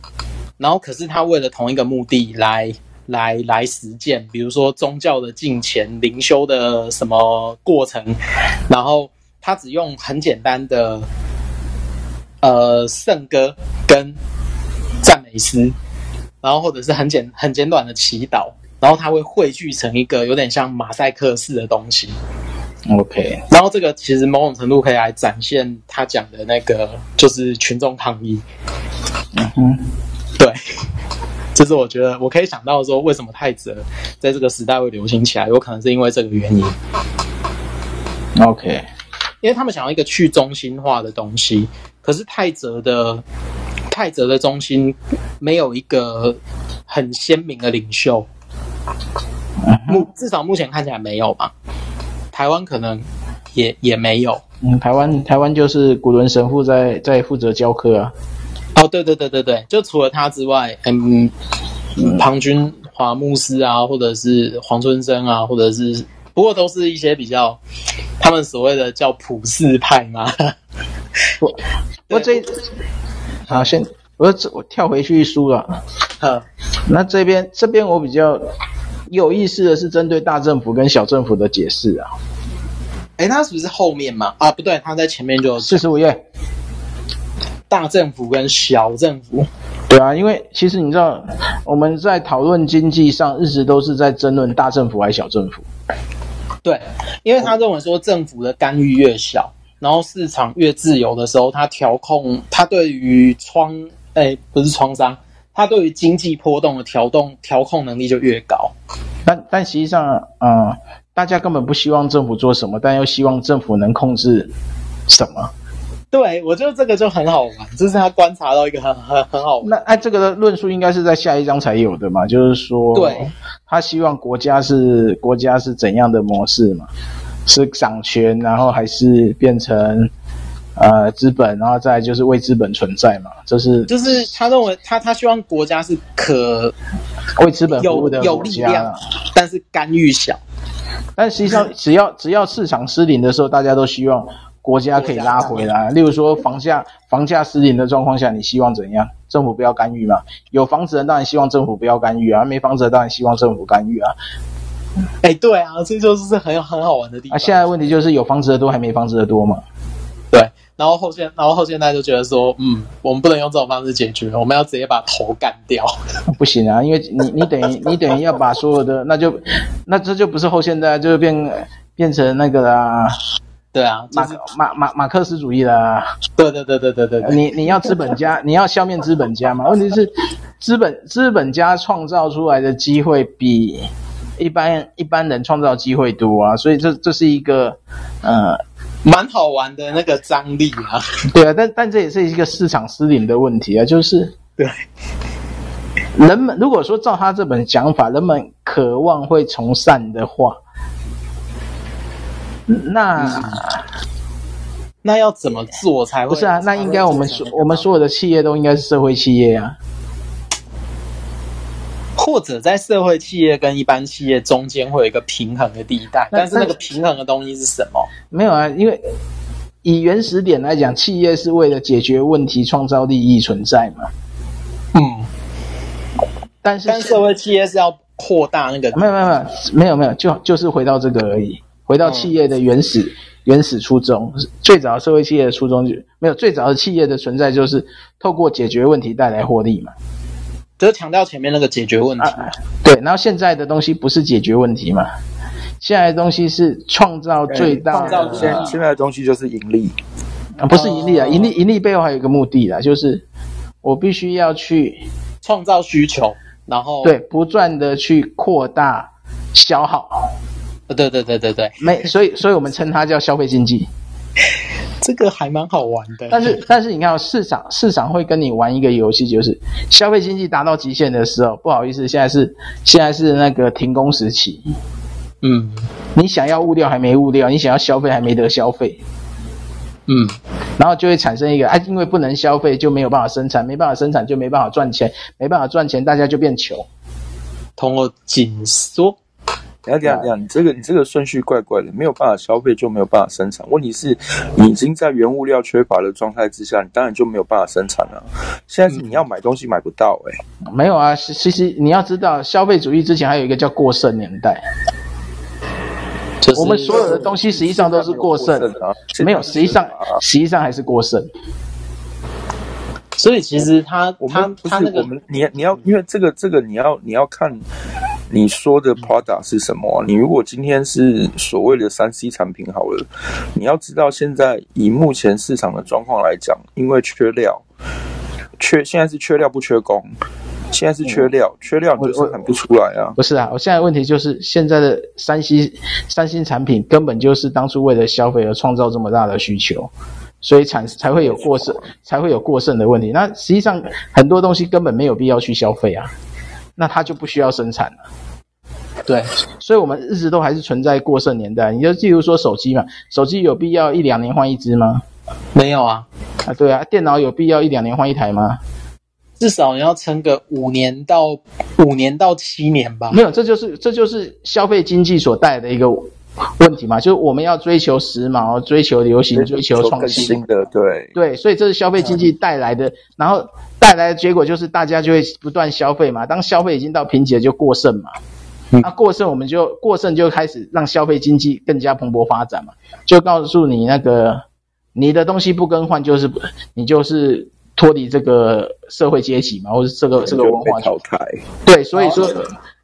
然后可是他为了同一个目的来。来来实践，比如说宗教的敬虔、灵修的什么过程，然后他只用很简单的呃圣歌跟赞美诗，然后或者是很简很简短的祈祷，然后它会汇聚成一个有点像马赛克式的东西。OK，然后这个其实某种程度可以来展现他讲的那个就是群众抗议。嗯哼，对。*laughs* 这是我觉得我可以想到说，为什么泰泽在这个时代会流行起来，有可能是因为这个原因。OK，因为他们想要一个去中心化的东西，可是泰泽的泰泽的中心没有一个很鲜明的领袖，目至少目前看起来没有吧？台湾可能也也没有。嗯，台湾台湾就是古伦神父在在负责教课啊。哦，对对对对对，就除了他之外，嗯，庞君华牧师啊，或者是黄春生啊，或者是，不过都是一些比较，他们所谓的叫普世派嘛。*laughs* 我我这好先，我这我跳回去输了。好，那这边这边我比较有意思的是针对大政府跟小政府的解释啊。哎，他是不是后面嘛？啊，不对，他在前面就四十五页。大政府跟小政府。对啊，因为其实你知道，我们在讨论经济上，一直都是在争论大政府还是小政府。对，因为他认为说政府的干预越小，然后市场越自由的时候，它调控，它对于创，哎，不是创伤，它对于经济波动的调动调控能力就越高。但但实际上，嗯、呃，大家根本不希望政府做什么，但又希望政府能控制什么。对，我觉得这个就很好玩，这是他观察到一个很很很好玩。那哎，这个的论述应该是在下一章才有的嘛？就是说，对，他希望国家是国家是怎样的模式嘛？是掌权，然后还是变成呃资本，然后再就是为资本存在嘛？这是就是他认为他他希望国家是可为资本服务的有有力量，但是干预小。但实际上，*laughs* 只要只要市场失灵的时候，大家都希望。国家可以拉回来，*laughs* 例如说房价房价失灵的状况下，你希望怎样？政府不要干预嘛？有房子的当然希望政府不要干预啊，没房子的当然希望政府干预啊。*laughs* 哎，对啊，这就是很很好玩的地方。啊，现在问题就是有房子的多还没房子的多嘛？对，然后后现然后后现代就觉得说，嗯，我们不能用这种方式解决，我们要直接把头干掉。*laughs* 不行啊，因为你你等于你等于要把所有的，那就那这就不是后现代，就变变成那个啦。对啊，马马马马克思主义啦。对对对对对对，你你要资本家，你要消灭资本家嘛？问题是，资本资本家创造出来的机会比一般一般人创造机会多啊，所以这这是一个呃蛮好玩的那个张力啊。对啊，但但这也是一个市场失灵的问题啊，就是对人们如果说照他这本讲法，人们渴望会从善的话。那、嗯、那要怎么做才会？不是啊，那应该我们所我们所有的企业都应该是社会企业啊，或者在社会企业跟一般企业中间会有一个平衡的地带，但是那个平衡的东西是什么？没有啊，因为以原始点来讲，企业是为了解决问题、创造利益存在嘛。嗯，但是但社会企业是要扩大那个？没有没有没有没有没有，就就是回到这个而已。回到企业的原始、嗯、原始初衷，最早社会企业的初衷就没有。最早的企业的存在就是透过解决问题带来获利嘛，就是强调前面那个解决问题、啊。对，然后现在的东西不是解决问题嘛，现在的东西是创造最大的。创造现现在的东西就是盈利。啊，不是盈利啊，盈利盈利背后还有一个目的啦，就是我必须要去创造需求，然后对，不断的去扩大消耗。对对对对对，没，所以所以我们称它叫消费经济，这个还蛮好玩的。但是 *laughs* 但是你看，市场市场会跟你玩一个游戏，就是消费经济达到极限的时候，不好意思，现在是现在是那个停工时期。嗯，你想要物料还没物料，你想要消费还没得消费。嗯，然后就会产生一个，啊，因为不能消费就没有办法生产，没办法生产就没办法赚钱，没办法赚钱大家就变穷，通过紧缩。你要这样讲，你这个你这个顺序怪怪的，没有办法消费就没有办法生产。问题是，你已经在原物料缺乏的状态之下，你当然就没有办法生产了。现在是你要买东西买不到、欸，哎、嗯，没有啊。其实你要知道，消费主义之前还有一个叫过剩年代，就是我们所有的东西实际上都是过剩，没有，实际上实际上还是过剩。所以其实他他他那个，我们你你要因为这个这个你要你要看。你说的 product 是什么啊？你如果今天是所谓的三 C 产品好了，你要知道现在以目前市场的状况来讲，因为缺料，缺现在是缺料不缺工，现在是缺料，嗯、缺料你就生产不出来啊。不是啊，我现在问题就是现在的三 C 三星产品根本就是当初为了消费而创造这么大的需求，所以产才会有过剩，才会有过剩的问题。那实际上很多东西根本没有必要去消费啊。那它就不需要生产了，对，所以我们一直都还是存在过剩年代。你就例如说手机嘛，手机有必要一两年换一只吗？没有啊，啊对啊，电脑有必要一两年换一台吗？至少你要撑个五年到五年到七年吧。没有，这就是这就是消费经济所带来的一个问题嘛，就是我们要追求时髦、追求流行、追求创新的，对对，所以这是消费经济带来的，嗯、然后。带来的结果就是大家就会不断消费嘛，当消费已经到瓶颈了，就过剩嘛。那、过剩我们就过剩就开始让消费经济更加蓬勃发展嘛。就告诉你那个你的东西不更换，就是你就是脱离这个社会阶级嘛，或者这个这个文化淘汰。对，所以说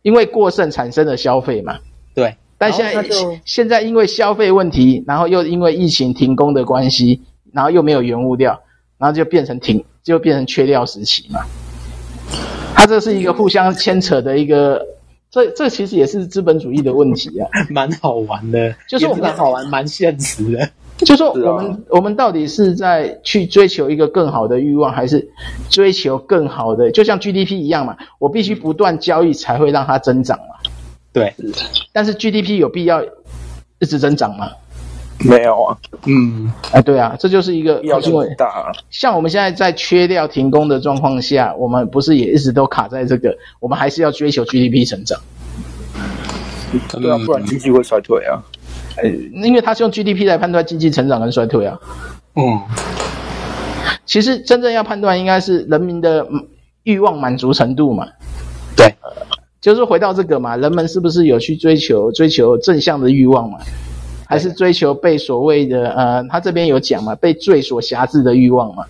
因为过剩产生的消费嘛。对，但现在现在因为消费问题，然后又因为疫情停工的关系，然后又没有原物料，然后就变成停，就变成缺料时期嘛。它这是一个互相牵扯的一个，这这其实也是资本主义的问题啊，*laughs* 蛮好玩的，就是我们蛮好玩，蛮现实的。*laughs* 就说我们、啊、我们到底是在去追求一个更好的欲望，还是追求更好的？就像 GDP 一样嘛，我必须不断交易才会让它增长嘛。对，但是 GDP 有必要一直增长吗？没有啊。嗯，哎，对啊，这就是一个要求很大。像我们现在在缺料停工的状况下，我们不是也一直都卡在这个？我们还是要追求 GDP 成长。对啊，不然经济会衰退啊。呃，因为它是用 GDP 来判断经济成长跟衰退啊。嗯，其实真正要判断应该是人民的欲望满足程度嘛。对，就是回到这个嘛，人们是不是有去追求追求正向的欲望嘛？还是追求被所谓的呃，他这边有讲嘛，被罪所辖制的欲望嘛？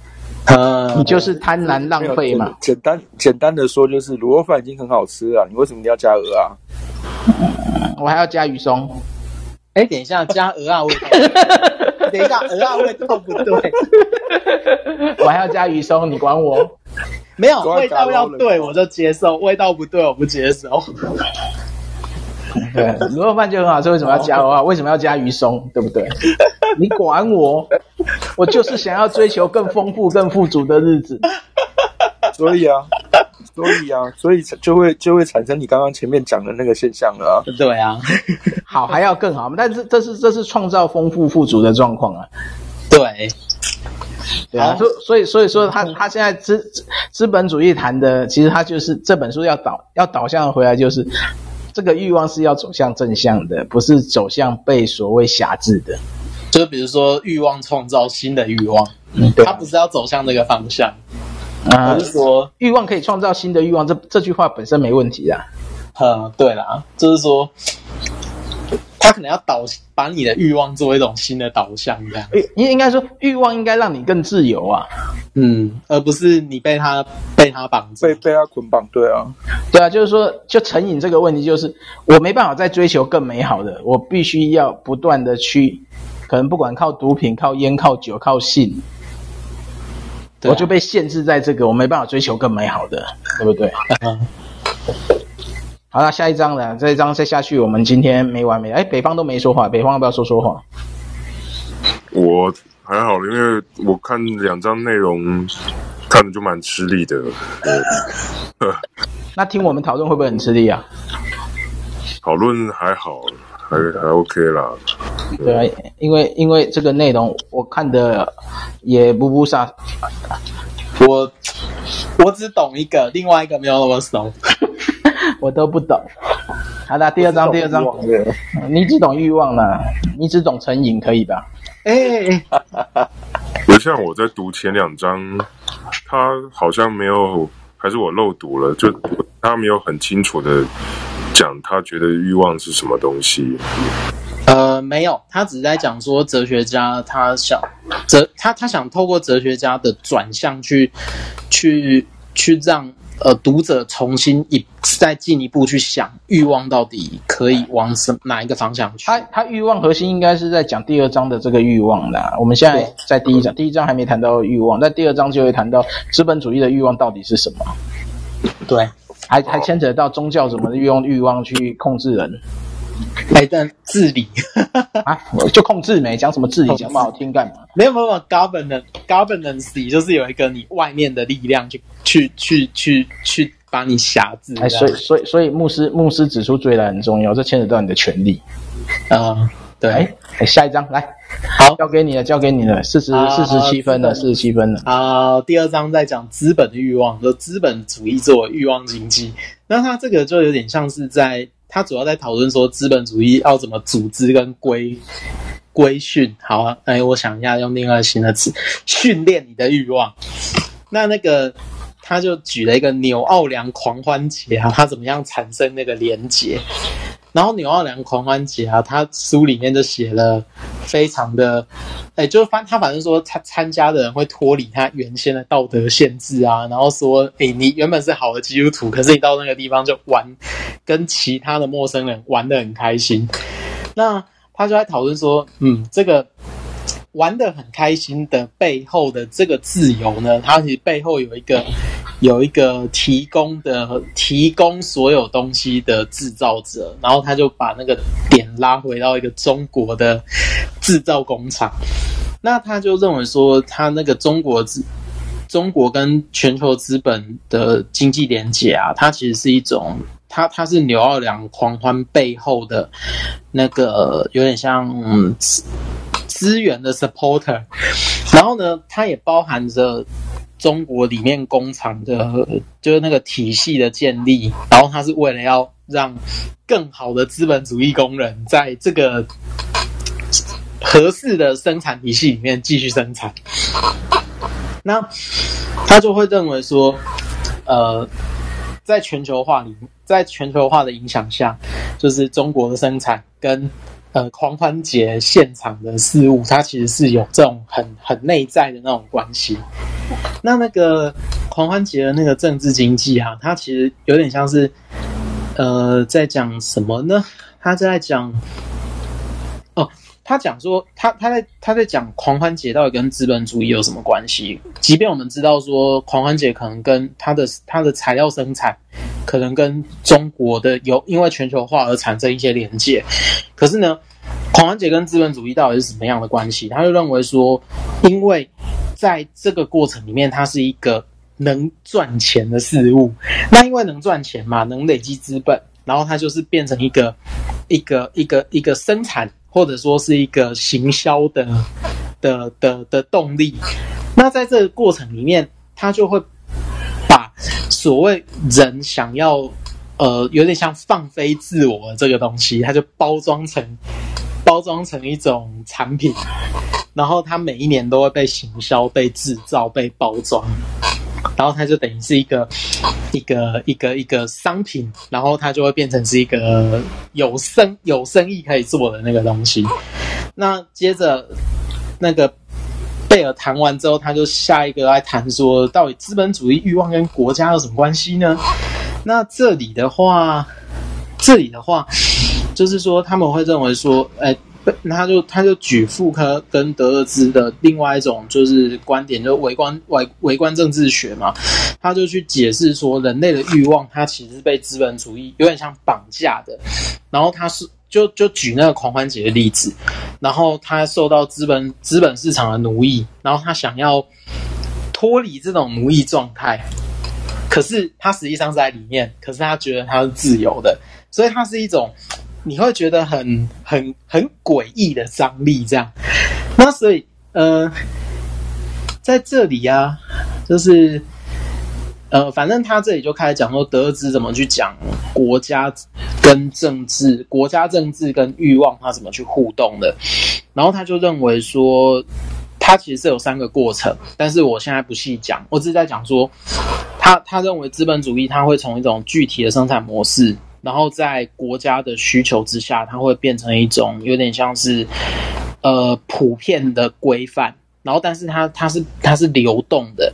呃，你就是贪婪浪费嘛。简单简单的说，就是卤肉饭已经很好吃了，你为什么你要加鹅啊？我还要加鱼松。哎，等一下，加鹅啊味道。*laughs* 等一下，鹅啊味道不对。*laughs* 我还要加鱼松，你管我？没有，味道要对，我就接受；味道不对，我不接受。*laughs* 对，卤肉饭就很好吃，为什么要加鹅啊？为什么要加鱼松？对不对？你管我？我就是想要追求更丰富、更富足的日子。所以啊。所以啊，所以就会就会产生你刚刚前面讲的那个现象了啊。对啊，好还要更好，但是这是这是创造丰富富足的状况啊。对，对啊，所所以所以说他他现在资资本主义谈的，其实他就是这本书要导要导向回来，就是这个欲望是要走向正向的，不是走向被所谓辖制的。就是比如说欲望创造新的欲望，嗯，对，他不是要走向那个方向。啊，就是说欲望可以创造新的欲望，这这句话本身没问题啊。嗯，对啦，就是说，他可能要导把你的欲望作为一种新的导向，这样。应应该说，欲望应该让你更自由啊。嗯，而不是你被他被他绑住，被被他捆绑。对啊，对啊，就是说，就成瘾这个问题，就是我没办法再追求更美好的，我必须要不断的去，可能不管靠毒品、靠烟、靠酒、靠性。啊、我就被限制在这个，我没办法追求更美好的，对不对？*laughs* 好了，下一章了，这一章再下去，我们今天没完没了。哎，北方都没说话，北方要不要说说话？我还好，因为我看两章内容，看的就蛮吃力的。*laughs* 那听我们讨论会不会很吃力啊？讨论还好。还还 OK 啦，对，对啊，因为因为这个内容我看的也不不啥，我我只懂一个，另外一个没有那么熟，*laughs* 我都不懂。好的，第二章，第二章，你只懂欲望了，你只懂成瘾，可以吧？哎、欸，*laughs* 不像我在读前两章，他好像没有，还是我漏读了，就他没有很清楚的。讲他觉得欲望是什么东西？呃，没有，他只是在讲说哲学家他想哲他他想透过哲学家的转向去去去让呃读者重新一再进一步去想欲望到底可以往什哪一个方向去？他他欲望核心应该是在讲第二章的这个欲望啦。我们现在在第一章，第一章还没谈到欲望，在第二章就会谈到资本主义的欲望到底是什么？对。还还牵扯到宗教怎么用欲望去控制人，哎，但治理 *laughs* 啊，就控制没讲什么治理，讲不好听干嘛？没有没有，governance governance 就是有一个你外面的力量去去去去去把你辖制。哎，所以所以所以牧师牧师指出罪来很重要，这牵扯到你的权利啊。对，哎，下一张来，好，交给你了，交给你了，四十四十七分了，四十七分了。好，第二章在讲资本的欲望，说资本主义作为欲望经济。那它这个就有点像是在，他主要在讨论说资本主义要怎么组织跟规规训。好啊，哎，我想一下，用另外新的词，训练你的欲望。那那个他就举了一个纽奥良狂欢节啊，他怎么样产生那个连结？然后纽奥良狂欢节啊，他书里面就写了非常的，哎，就是反他反正说他参加的人会脱离他原先的道德限制啊，然后说，哎，你原本是好的基督徒，可是你到那个地方就玩，跟其他的陌生人玩得很开心。那他就在讨论说，嗯，这个玩得很开心的背后的这个自由呢，它其实背后有一个。有一个提供的提供所有东西的制造者，然后他就把那个点拉回到一个中国的制造工厂。那他就认为说，他那个中国资中国跟全球资本的经济连结啊，它其实是一种，它它是纽奥良狂欢背后的那个有点像资资源的 supporter。然后呢，它也包含着。中国里面工厂的，就是那个体系的建立，然后它是为了要让更好的资本主义工人在这个合适的生产体系里面继续生产。那他就会认为说，呃，在全球化里，在全球化的影响下，就是中国的生产跟呃狂欢节现场的事物，它其实是有这种很很内在的那种关系。那那个狂欢节的那个政治经济啊，它其实有点像是，呃，在讲什么呢？他在讲，哦，他讲说，他他在他在讲狂欢节到底跟资本主义有什么关系？即便我们知道说狂欢节可能跟它的它的材料生产，可能跟中国的有因为全球化而产生一些连接，可是呢，狂欢节跟资本主义到底是什么样的关系？他就认为说，因为在这个过程里面，它是一个能赚钱的事物。那因为能赚钱嘛，能累积资本，然后它就是变成一个一个一个一个生产，或者说是一个行销的的的的动力。那在这个过程里面，它就会把所谓人想要呃有点像放飞自我这个东西，它就包装成包装成一种产品。然后它每一年都会被行销、被制造、被包装，然后它就等于是一个一个一个一个商品，然后它就会变成是一个有生有生意可以做的那个东西。那接着那个贝尔谈完之后，他就下一个来谈说，到底资本主义欲望跟国家有什么关系呢？那这里的话，这里的话就是说他们会认为说，哎。他就他就举傅柯跟德勒兹的另外一种就是观点，就是微观外微观政治学嘛，他就去解释说，人类的欲望它其实是被资本主义有点像绑架的，然后他是就就举那个狂欢节的例子，然后他受到资本资本市场的奴役，然后他想要脱离这种奴役状态，可是他实际上在里面，可是他觉得他是自由的，所以他是一种。你会觉得很很很诡异的张力，这样。那所以，呃，在这里啊，就是，呃，反正他这里就开始讲说，德勒兹怎么去讲国家跟政治，国家政治跟欲望，他怎么去互动的。然后他就认为说，他其实是有三个过程，但是我现在不细讲，我只是在讲说，他他认为资本主义他会从一种具体的生产模式。然后在国家的需求之下，它会变成一种有点像是，呃，普遍的规范。然后，但是它它是它是流动的，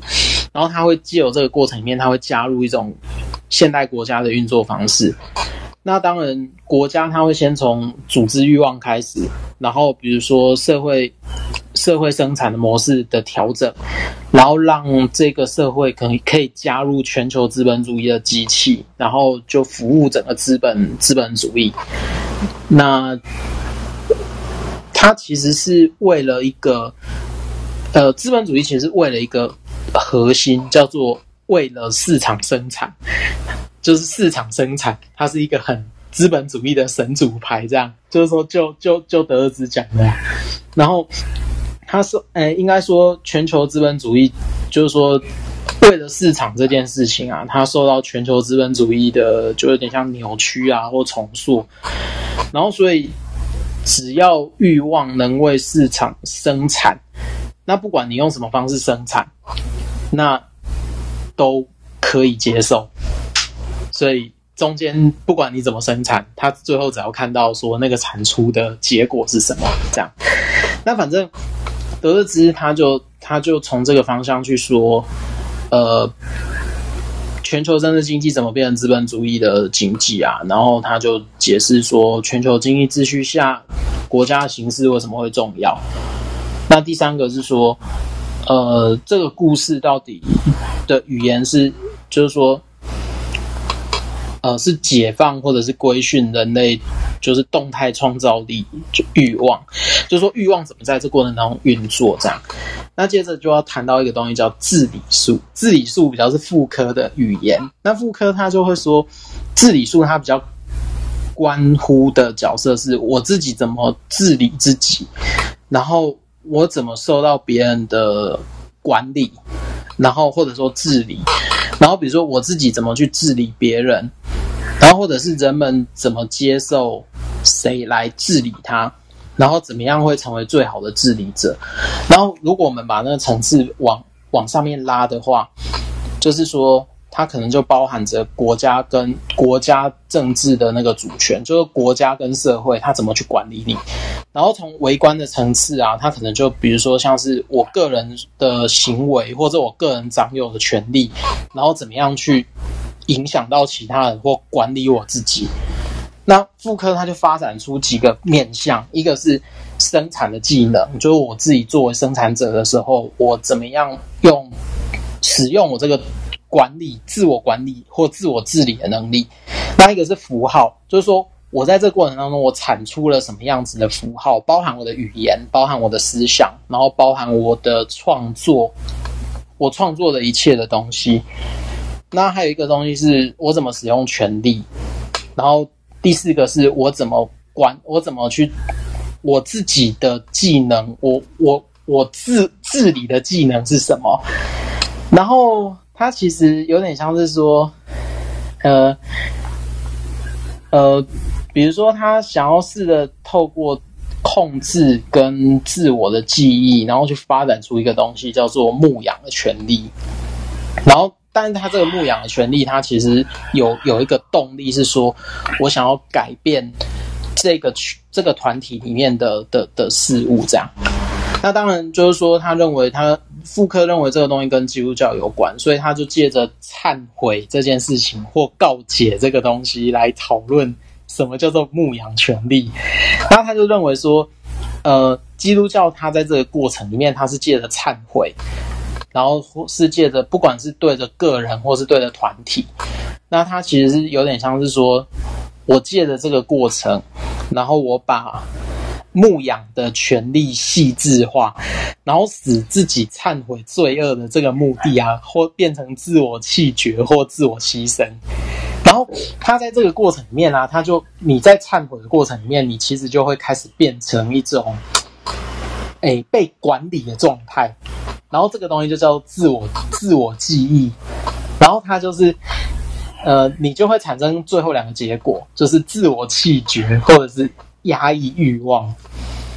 然后它会借由这个过程里面，它会加入一种现代国家的运作方式。那当然，国家它会先从组织欲望开始，然后比如说社会。社会生产的模式的调整，然后让这个社会可以可以加入全球资本主义的机器，然后就服务整个资本资本主义。那它其实是为了一个，呃，资本主义其实是为了一个核心，叫做为了市场生产，就是市场生产，它是一个很资本主义的神主牌，这样就是说就，就就就德勒兹讲的，然后。他说：“诶，应该说，全球资本主义就是说，为了市场这件事情啊，它受到全球资本主义的就有点像扭曲啊，或重塑。然后，所以只要欲望能为市场生产，那不管你用什么方式生产，那都可以接受。所以，中间不管你怎么生产，他最后只要看到说那个产出的结果是什么，这样。那反正德勒兹他就他就从这个方向去说，呃，全球政治经济怎么变成资本主义的经济啊？然后他就解释说，全球经济秩序下国家的形式为什么会重要。那第三个是说，呃，这个故事到底的语言是，就是说。呃，是解放或者是规训人类，就是动态创造力就欲望，就是说欲望怎么在这过程当中运作这样。那接着就要谈到一个东西叫治理术，治理术比较是妇科的语言。那妇科他就会说，治理术它比较关乎的角色是我自己怎么治理自己，然后我怎么受到别人的管理，然后或者说治理，然后比如说我自己怎么去治理别人。然后，或者是人们怎么接受谁来治理他，然后怎么样会成为最好的治理者？然后，如果我们把那个层次往往上面拉的话，就是说，它可能就包含着国家跟国家政治的那个主权，就是国家跟社会它怎么去管理你。然后，从微观的层次啊，它可能就比如说像是我个人的行为，或者我个人掌有的权利，然后怎么样去。影响到其他人或管理我自己，那妇科它就发展出几个面向，一个是生产的技能，就是我自己作为生产者的时候，我怎么样用使用我这个管理、自我管理或自我治理的能力。那一个是符号，就是说我在这过程当中，我产出了什么样子的符号，包含我的语言，包含我的思想，然后包含我的创作，我创作的一切的东西。那还有一个东西是我怎么使用权力，然后第四个是我怎么管，我怎么去我自己的技能，我我我治治理的技能是什么？然后它其实有点像是说，呃呃，比如说他想要试着透过控制跟自我的记忆，然后去发展出一个东西叫做牧养的权利，然后。但是他这个牧养的权利，他其实有有一个动力是说，我想要改变这个这个团体里面的的的事物，这样。那当然就是说，他认为他傅柯认为这个东西跟基督教有关，所以他就借着忏悔这件事情或告解这个东西来讨论什么叫做牧羊权利。那他就认为说，呃，基督教他在这个过程里面，他是借着忏悔。然后是借着，不管是对着个人或是对着团体，那他其实是有点像是说，我借着这个过程，然后我把牧养的权利细致化，然后使自己忏悔罪恶的这个目的啊，或变成自我弃绝或自我牺牲。然后他在这个过程里面啊，他就你在忏悔的过程里面，你其实就会开始变成一种，诶，被管理的状态。然后这个东西就叫自我自我记忆，然后它就是，呃，你就会产生最后两个结果，就是自我弃绝或者是压抑欲望。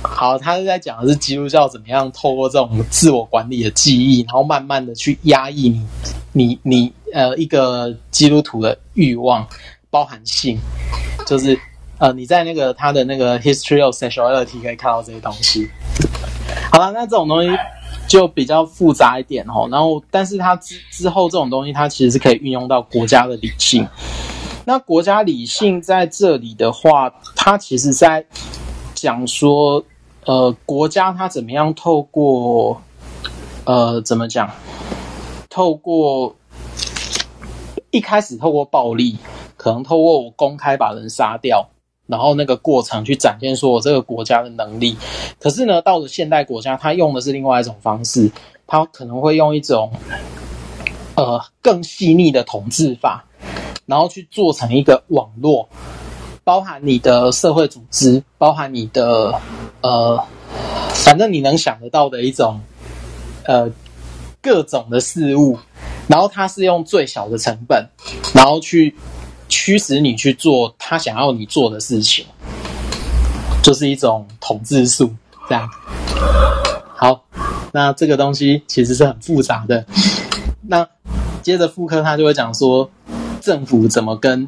好，他是在讲的是基督教怎么样透过这种自我管理的记忆，然后慢慢的去压抑你你你呃一个基督徒的欲望，包含性，就是呃你在那个他的那个 History of Sexuality 可以看到这些东西。好了，那这种东西。就比较复杂一点哦，然后，但是它之之后这种东西，它其实是可以运用到国家的理性。那国家理性在这里的话，它其实在讲说，呃，国家它怎么样透过，呃，怎么讲？透过一开始透过暴力，可能透过我公开把人杀掉。然后那个过程去展现说我这个国家的能力，可是呢，到了现代国家，他用的是另外一种方式，他可能会用一种呃更细腻的统治法，然后去做成一个网络，包含你的社会组织，包含你的呃，反正你能想得到的一种呃各种的事物，然后它是用最小的成本，然后去。驱使你去做他想要你做的事情，就是一种统治术，这样。好，那这个东西其实是很复杂的。那接着傅柯他就会讲说，政府怎么跟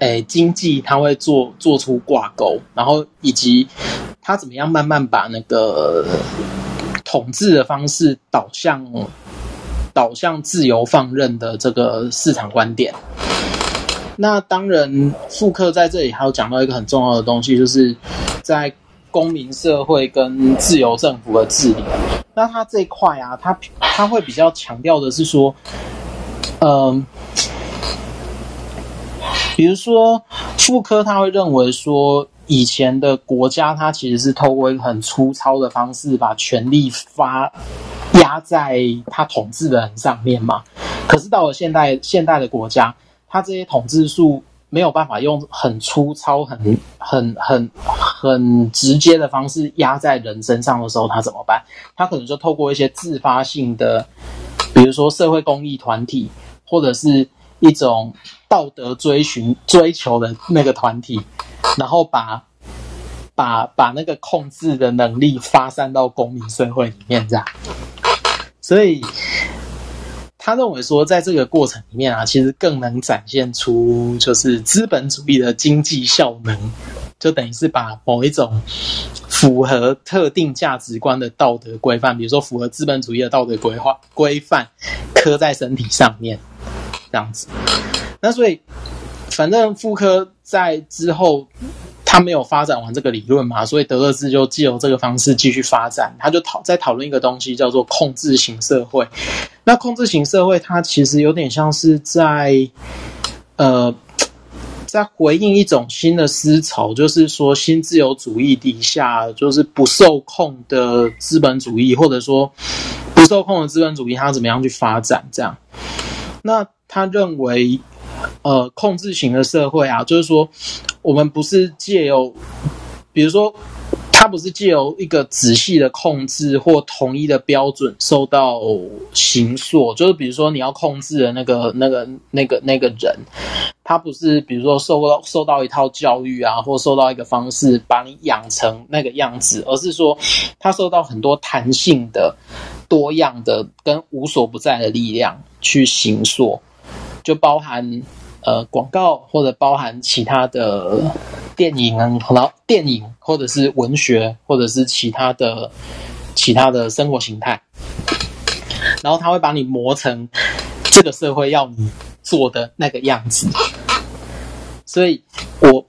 诶经济它会做做出挂钩，然后以及它怎么样慢慢把那个统治的方式导向导向自由放任的这个市场观点。那当然，傅柯在这里还有讲到一个很重要的东西，就是在公民社会跟自由政府的治理。那他这一块啊，他他会比较强调的是说，嗯、比如说傅柯他会认为说，以前的国家它其实是透过一个很粗糙的方式把权力发压在他统治的人上面嘛。可是到了现代现代的国家。他这些统治术没有办法用很粗糙、很、很、很、很直接的方式压在人身上的时候，他怎么办？他可能就透过一些自发性的，比如说社会公益团体，或者是一种道德追寻、追求的那个团体，然后把、把、把那个控制的能力发散到公民社会里面，这样。所以。他认为说，在这个过程里面啊，其实更能展现出就是资本主义的经济效能，就等于是把某一种符合特定价值观的道德规范，比如说符合资本主义的道德规划规范，刻在身体上面，这样子。那所以，反正傅科在之后。他没有发展完这个理论嘛，所以德勒兹就借由这个方式继续发展。他就讨在讨论一个东西，叫做控制型社会。那控制型社会，它其实有点像是在呃，在回应一种新的思潮，就是说新自由主义底下，就是不受控的资本主义，或者说不受控的资本主义，它怎么样去发展？这样，那他认为。呃，控制型的社会啊，就是说，我们不是借由，比如说，它不是借由一个仔细的控制或统一的标准受到形塑，就是比如说你要控制的那个、那个、那个、那个人，他不是比如说受到受到一套教育啊，或受到一个方式把你养成那个样子，而是说他受到很多弹性的、多样的跟无所不在的力量去形塑。就包含呃广告，或者包含其他的电影啊，然后电影或者是文学，或者是其他的其他的生活形态，然后他会把你磨成这个社会要你做的那个样子。所以我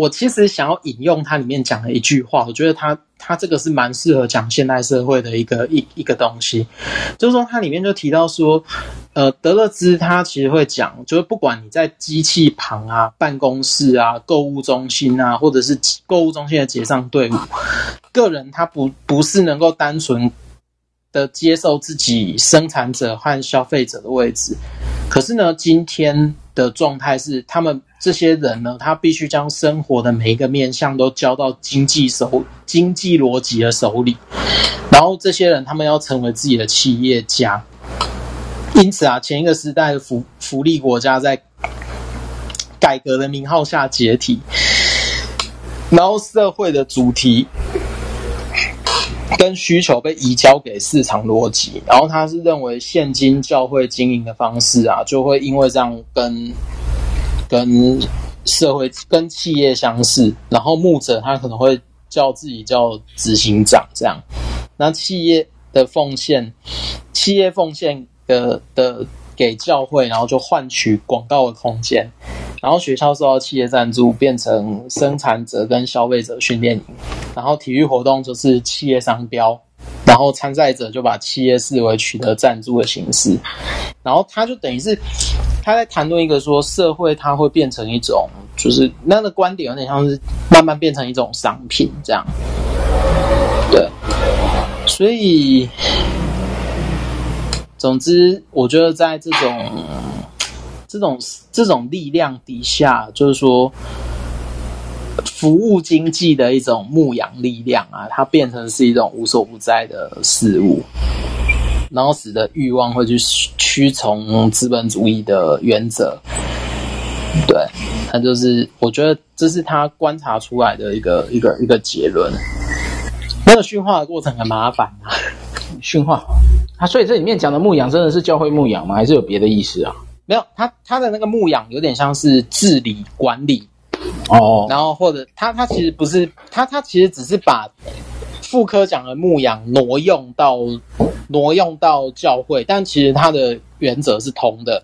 我其实想要引用它里面讲的一句话，我觉得他他这个是蛮适合讲现代社会的一个一一个东西，就是说它里面就提到说。呃，德勒兹他其实会讲，就是不管你在机器旁啊、办公室啊、购物中心啊，或者是购物中心的结账队伍，个人他不不是能够单纯的接受自己生产者和消费者的位置，可是呢，今天的状态是，他们这些人呢，他必须将生活的每一个面向都交到经济手、经济逻辑的手里，然后这些人他们要成为自己的企业家。因此啊，前一个时代的福福利国家在改革的名号下解体，然后社会的主题跟需求被移交给市场逻辑，然后他是认为现今教会经营的方式啊，就会因为这样跟跟社会跟企业相似，然后牧者他可能会叫自己叫执行长这样，那企业的奉献，企业奉献。的的给教会，然后就换取广告的空间，然后学校受到企业赞助，变成生产者跟消费者训练营，然后体育活动就是企业商标，然后参赛者就把企业视为取得赞助的形式，然后他就等于是他在谈论一个说社会它会变成一种，就是那个观点有点像是慢慢变成一种商品这样，对，所以。总之，我觉得在这种、这种、这种力量底下，就是说，服务经济的一种牧羊力量啊，它变成是一种无所不在的事物，然后使得欲望会去屈从资本主义的原则。对，他就是，我觉得这是他观察出来的一个一个一个结论。那个驯化的过程很麻烦啊，驯化。啊，所以这里面讲的牧羊真的是教会牧羊吗？还是有别的意思啊？没有，他他的那个牧养有点像是治理管理。哦，然后或者他他其实不是他他其实只是把副科讲的牧养挪用到挪用到教会，但其实他的原则是通的，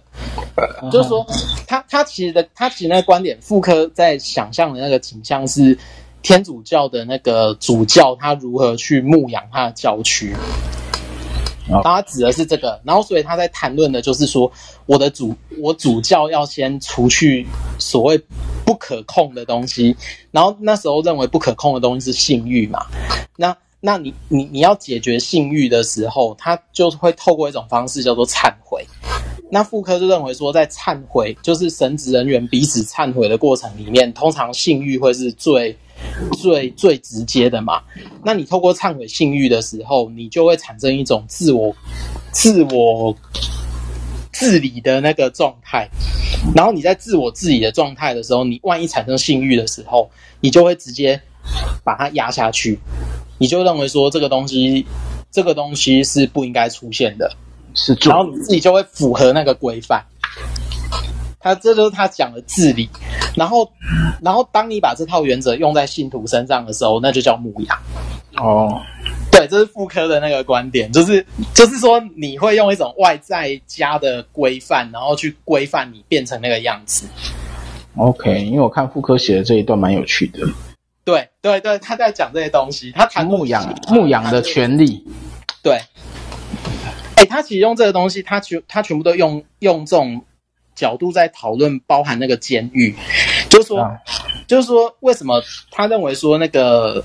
就是说他他其实的他其实那个观点，傅柯在想象的那个景象是天主教的那个主教他如何去牧养他的教区。他指的是这个，然后所以他在谈论的就是说，我的主我主教要先除去所谓不可控的东西，然后那时候认为不可控的东西是性欲嘛，那那你你你要解决性欲的时候，他就会透过一种方式叫做忏悔。那妇科就认为说，在忏悔就是神职人员彼此忏悔的过程里面，通常性欲会是最。最最直接的嘛，那你透过忏悔性欲的时候，你就会产生一种自我、自我治理的那个状态。然后你在自我治理的状态的时候，你万一产生性欲的时候，你就会直接把它压下去。你就认为说这个东西，这个东西是不应该出现的，是，然后你自己就会符合那个规范。他这就是他讲的治理，然后，然后当你把这套原则用在信徒身上的时候，那就叫牧羊。哦，对，这是妇科的那个观点，就是就是说你会用一种外在加的规范，然后去规范你变成那个样子。OK，因为我看妇科写的这一段蛮有趣的。对对对，他在讲这些东西，他谈牧羊牧羊的权利。对，哎、欸，他其实用这个东西，他全他全部都用用这种。角度在讨论包含那个监狱，就是说，啊、就是说，为什么他认为说那个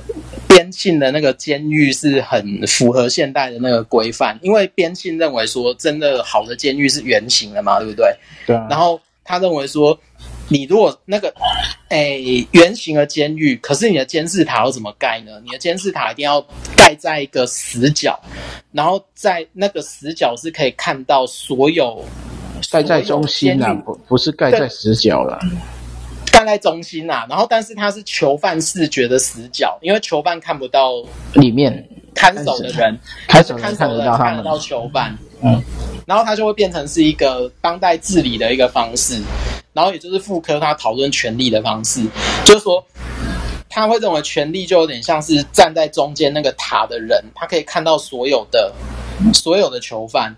边沁的那个监狱是很符合现代的那个规范？因为边沁认为说，真的好的监狱是圆形的嘛，对不对？对、啊。然后他认为说，你如果那个诶圆形的监狱，可是你的监视塔要怎么盖呢？你的监视塔一定要盖在一个死角，然后在那个死角是可以看到所有。盖在中心啊，不不是盖在死角了，盖在中心啊。然后，但是它是囚犯视觉的死角，因为囚犯看不到里面看守的人，看守看得到他们，看得到囚犯。嗯，然后它就会变成是一个当代治理的一个方式。然后，也就是妇科他讨论权力的方式，就是说他会认为权力就有点像是站在中间那个塔的人，他可以看到所有的所有的囚犯。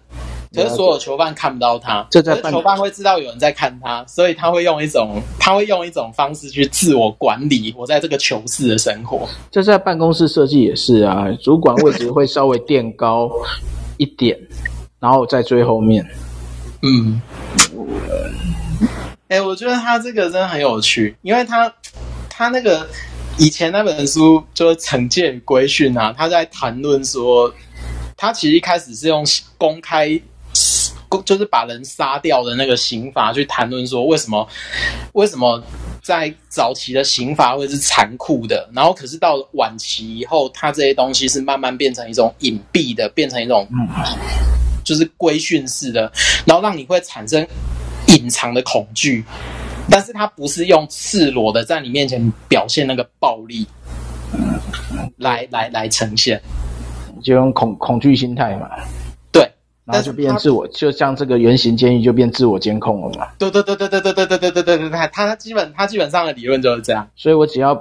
可是所有囚犯看不到他，这在囚犯会知道有人在看他，所以他会用一种他会用一种方式去自我管理我在这个囚室的生活。这在办公室设计也是啊，主管位置会稍微垫高一点，然后在最后面。嗯，哎、欸，我觉得他这个真的很有趣，因为他他那个以前那本书就是《惩戒与规训》啊，他在谈论说，他其实一开始是用公开。就是把人杀掉的那个刑罚去谈论说，为什么为什么在早期的刑罚会是残酷的，然后可是到晚期以后，它这些东西是慢慢变成一种隐蔽的，变成一种就是规训式的，然后让你会产生隐藏的恐惧，但是它不是用赤裸的在你面前表现那个暴力来来来呈现，就用恐恐惧心态嘛。然后就变自我，就像这个圆形监狱就变自我监控了嘛。对对对对对对对对对对对对，他他基本他基本上的理论就是这样。所以我只要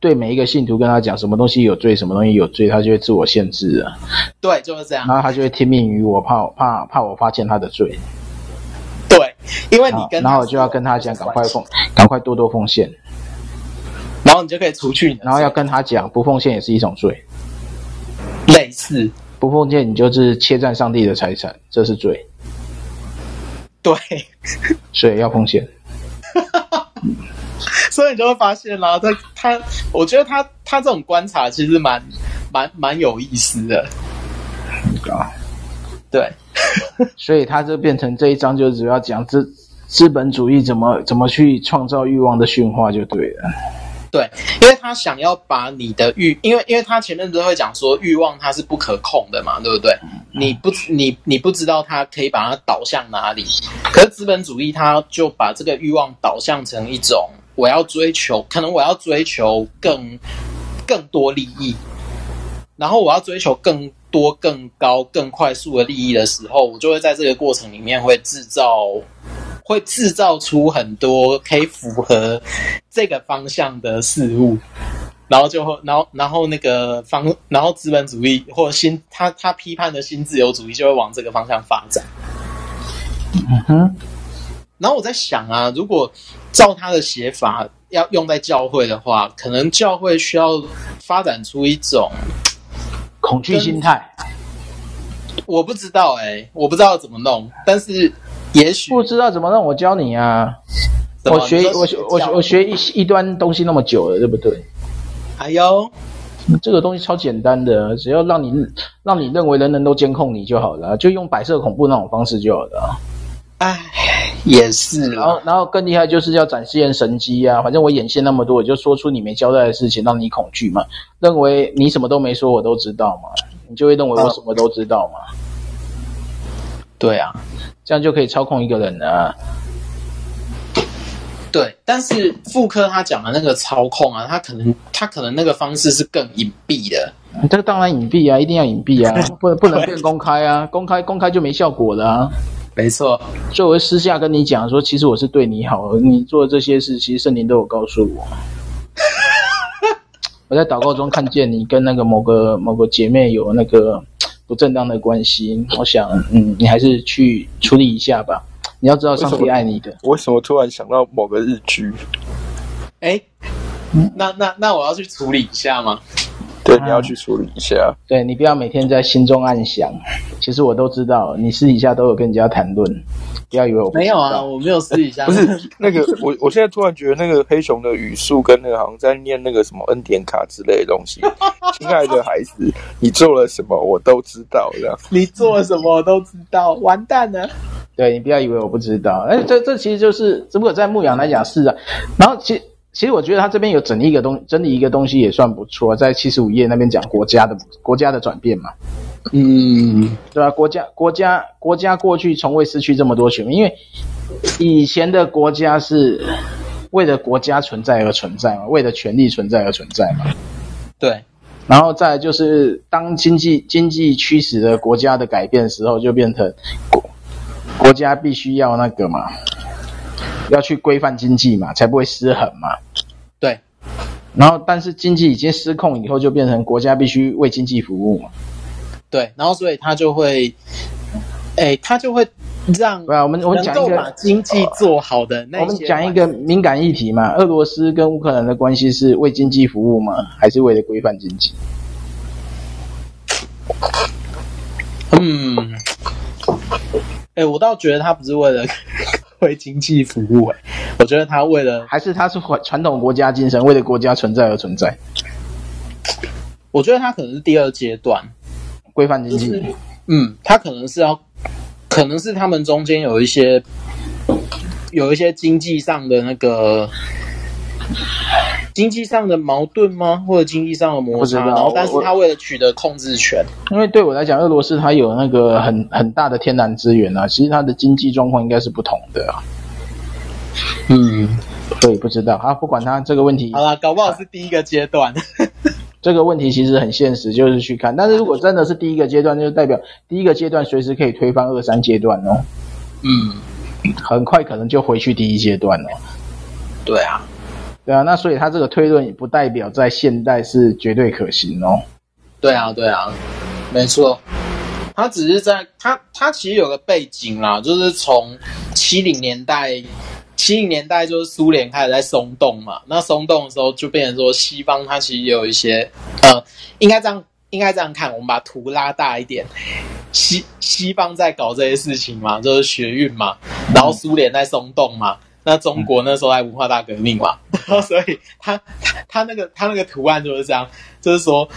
对每一个信徒跟他讲什么东西有罪，什么东西有罪，他就会自我限制了。对，就是这样。然后他就会听命于我，怕怕怕我发现他的罪。对，因为你跟然后我就要跟他讲，赶快奉，赶快多多奉献。然后你就可以除去。然后要跟他讲，不奉献也是一种罪。类似。不奉献，你就是窃占上帝的财产，这是罪。对，所以要奉献。*laughs* 所以你就会发现啦，他他，我觉得他他这种观察其实蛮蛮蛮有意思的。对，*laughs* 所以他就变成这一章就主要讲资资本主义怎么怎么去创造欲望的驯化就对了。对，因为他想要把你的欲，因为因为他前面都会讲说欲望它是不可控的嘛，对不对？你不你你不知道它可以把它导向哪里，可是资本主义它就把这个欲望导向成一种我要追求，可能我要追求更更多利益，然后我要追求更多更高更快速的利益的时候，我就会在这个过程里面会制造会制造出很多可以符合这个方向的事物，然后就会，然后然后那个方，然后资本主义或者新他他批判的新自由主义就会往这个方向发展。嗯哼。然后我在想啊，如果照他的写法要用在教会的话，可能教会需要发展出一种恐惧心态。我不知道哎、欸，我不知道怎么弄，但是也许不知道怎么弄，我教你啊。么我学我学我学我学一一端东西那么久了，对不对？哎呦，这个东西超简单的，只要让你让你认为人人都监控你就好了，就用摆设恐怖那种方式就好了。哎，也是。然后然后更厉害就是要展现神机啊！反正我眼线那么多，我就说出你没交代的事情，让你恐惧嘛。认为你什么都没说，我都知道嘛，你就会认为我什么都知道嘛。对啊，这样就可以操控一个人了啊。对，但是妇科他讲的那个操控啊，他可能他可能那个方式是更隐蔽的。这个当然隐蔽啊，一定要隐蔽啊，*laughs* 不能不能变公开啊，公开公开就没效果了啊。没错，所以我会私下跟你讲说，其实我是对你好，你做这些事，其实圣灵都有告诉我。*laughs* 我在祷告中看见你跟那个某个某个姐妹有那个不正当的关系，我想，嗯，你还是去处理一下吧。你要知道，上帝爱你的。为什么，为什么突然想到某个日剧？哎，那那那我要去处理一下吗？对，你要去处理一下。啊、对，你不要每天在心中暗想。其实我都知道，你私底下都有跟人家谈论。不要以为我不没有啊，我没有私底下。不是那个，我我现在突然觉得那个黑熊的语速跟那个好像在念那个什么恩典卡之类的东西。*laughs* 亲爱的孩子，你做了什么，我都知道。这样，你做了什么，我都知道。完蛋了。对，你不要以为我不知道，哎，这这其实就是，只不过在牧羊来讲是啊。然后其实其实我觉得他这边有整理一个东整理一个东西也算不错，在七十五页那边讲国家的国家的转变嘛，嗯，对吧？国家国家国家过去从未失去这么多选民，因为以前的国家是为了国家存在而存在嘛，为了权力存在而存在嘛，对。然后再就是当经济经济驱使的国家的改变的时候，就变成国。国家必须要那个嘛，要去规范经济嘛，才不会失衡嘛。对。然后，但是经济已经失控以后，就变成国家必须为经济服务嘛。对。然后，所以他就会，哎，他就会让，对啊，我们我们讲一个把经济做好的那。我们讲一个敏感议题嘛，俄罗斯跟乌克兰的关系是为经济服务吗？还是为了规范经济？嗯。哎、欸，我倒觉得他不是为了 *laughs* 为经济服务，哎，我觉得他为了还是他是传传统国家精神，为了国家存在而存在。我觉得他可能是第二阶段规范经济，就是，嗯，他可能是要，可能是他们中间有一些有一些经济上的那个。经济上的矛盾吗？或者经济上的摩擦？然后，但是他为了取得控制权，因为对我来讲，俄罗斯它有那个很很大的天然资源啊，其实它的经济状况应该是不同的啊。嗯，所以不知道啊，不管他这个问题，好了，搞不好是第一个阶段。*laughs* 这个问题其实很现实，就是去看。但是如果真的是第一个阶段，就代表第一个阶段随时可以推翻二三阶段哦。嗯，很快可能就回去第一阶段了。对啊。对啊，那所以他这个推论也不代表在现代是绝对可行哦。对啊，对啊，没错。他只是在他他其实有个背景啦，就是从七零年代，七零年代就是苏联开始在松动嘛。那松动的时候，就变成说西方它其实有一些呃，应该这样应该这样看，我们把图拉大一点，西西方在搞这些事情嘛，就是学运嘛，然后苏联在松动嘛。那中国那时候还文化大革命嘛，然后 *laughs* 所以他他那个他那个图案就是这样，就是说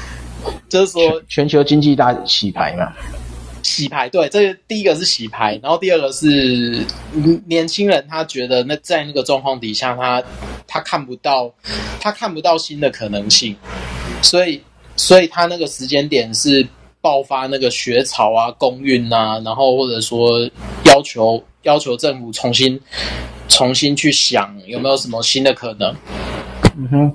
就是说全球经济大洗牌嘛，洗牌对，这个第一个是洗牌，然后第二个是年轻人他觉得那在那个状况底下，他他看不到他看不到新的可能性，所以所以他那个时间点是爆发那个学潮啊、工运啊，然后或者说要求要求政府重新。重新去想有没有什么新的可能？嗯哼，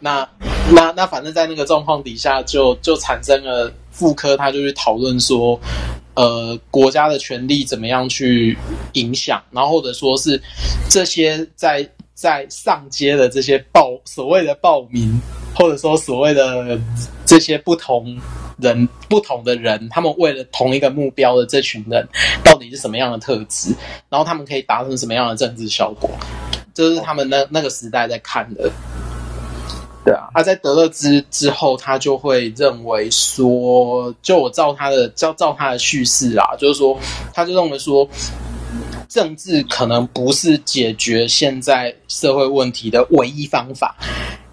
那那那反正，在那个状况底下就，就就产生了妇科，他就去讨论说，呃国家的权力怎么样去影响，然后或者说是这些在在上街的这些暴所谓的暴民，或者说所谓的这些不同人不同的人，他们为了同一个目标的这群人，到底是什么样的特质，然后他们可以达成什么样的政治效果，这是他们那那个时代在看的。对啊，他在德勒兹之后，他就会认为说，就我照他的照照他的叙事啊，就是说，他就认为说，政治可能不是解决现在社会问题的唯一方法，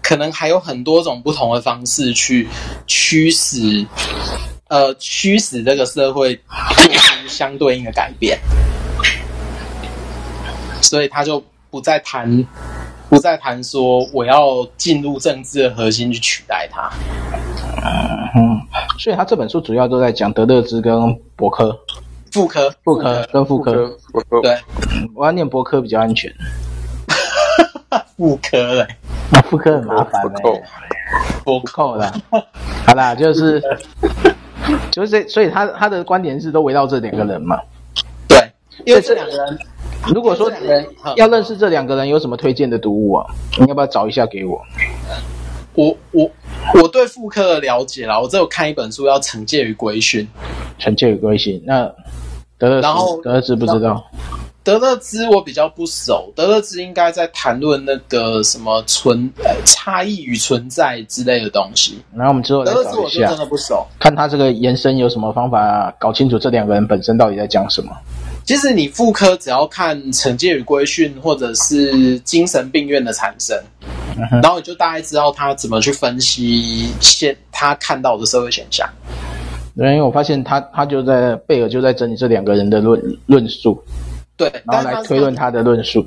可能还有很多种不同的方式去驱使，呃，驱使这个社会做出相对应的改变，所以他就不再谈。不再谈说我要进入政治的核心去取代他。嗯，所以他这本书主要都在讲德勒兹跟伯克，妇科、妇科跟妇科，对，我要念伯科比较安全。*laughs* 妇科嘞，那傅柯很麻烦嘞，不够了。好啦，就是 *laughs* 就是，所以他他的观点是都围绕这两个人嘛。对，因为这两个人。如果说要认识这两个人，有什么推荐的读物啊？你要不要找一下给我？我我我对傅柯的了解啦，我只有看一本书，叫《惩戒与规训》。惩戒与规训，那德勒兹，然后德勒兹不知道。德勒兹我比较不熟，德勒兹应该在谈论那个什么存差异与存在之类的东西。然后我们之后来找一下。德勒兹我就真的不熟，看他这个延伸有什么方法搞清楚这两个人本身到底在讲什么。其实你妇科只要看《惩戒与规训》或者是精神病院的产生，嗯、然后你就大概知道他怎么去分析现他看到的社会现象。因为我发现他他就在贝尔就在整理这两个人的论论述，对，然后来推论他的论述。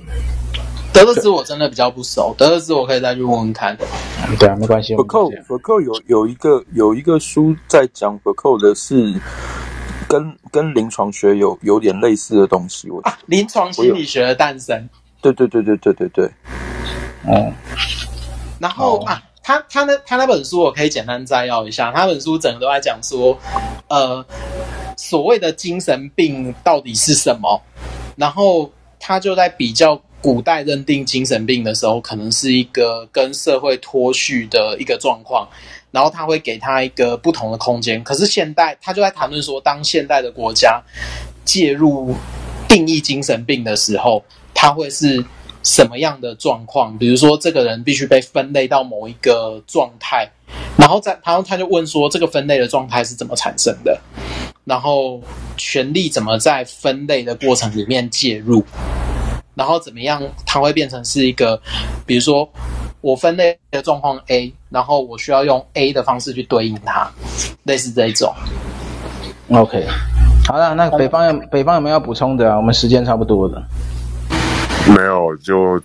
德勒兹我真的比较不熟，德勒兹我可以再去问问看。对啊，没关系。福寇福寇有有一个有一个书在讲福寇的是。跟跟临床学有有点类似的东西，我啊，临床心理学的诞生，对对对对对对对，嗯，然后、哦、啊，他他那他那本书我可以简单摘要一下，他本书整个都在讲说，呃，所谓的精神病到底是什么，然后他就在比较古代认定精神病的时候，可能是一个跟社会脱序的一个状况。然后他会给他一个不同的空间，可是现代他就在谈论说，当现代的国家介入定义精神病的时候，他会是什么样的状况？比如说，这个人必须被分类到某一个状态，然后在然后他就问说，这个分类的状态是怎么产生的？然后权力怎么在分类的过程里面介入？然后怎么样，它会变成是一个，比如说。我分类的状况 A，然后我需要用 A 的方式去对应它，类似这一种。OK，好了，那北方有北方有没有要补充的啊？我们时间差不多了。没有，就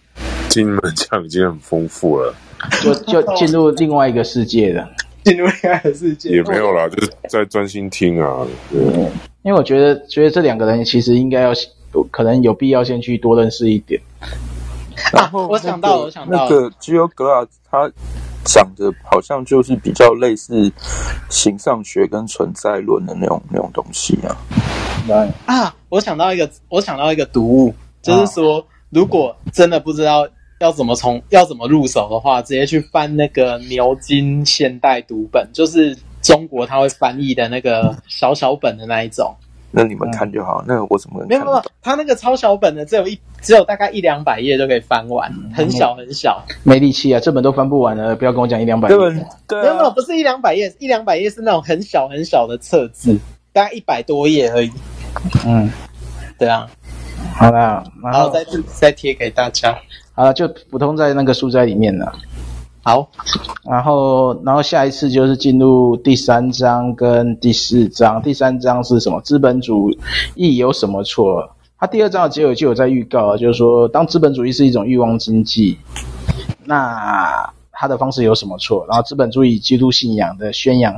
听你们讲已经很丰富了。就就进入另外一个世界了，进入恋爱的世界。也没有啦，就是在专心听啊。对，因为我觉得觉得这两个人其实应该要可能有必要先去多认识一点。然后、那个啊、我想到，我想到那个 Gilles Glass 他讲的好像就是比较类似形上学跟存在论的那种那种东西啊。对啊，我想到一个，我想到一个读物，就是说，如果真的不知道要怎么从要怎么入手的话，直接去翻那个牛津现代读本，就是中国他会翻译的那个小小本的那一种。那你们看就好，嗯、那个我怎么看没有没有？他那个超小本的，只有一只有大概一两百页就可以翻完，很小很小，没力气啊，这本都翻不完了，不要跟我讲一两百页。对，没有没有，不是一两百页，一两百页是那种很小很小的册子，大概一百多页而已。嗯，对啊，好啦，然后，然后再再贴给大家，好了，就普通在那个书斋里面了。好，然后，然后下一次就是进入第三章跟第四章。第三章是什么？资本主义有什么错？它第二章的结尾就有在预告，就是说，当资本主义是一种欲望经济，那它的方式有什么错？然后，资本主义基督信仰的宣扬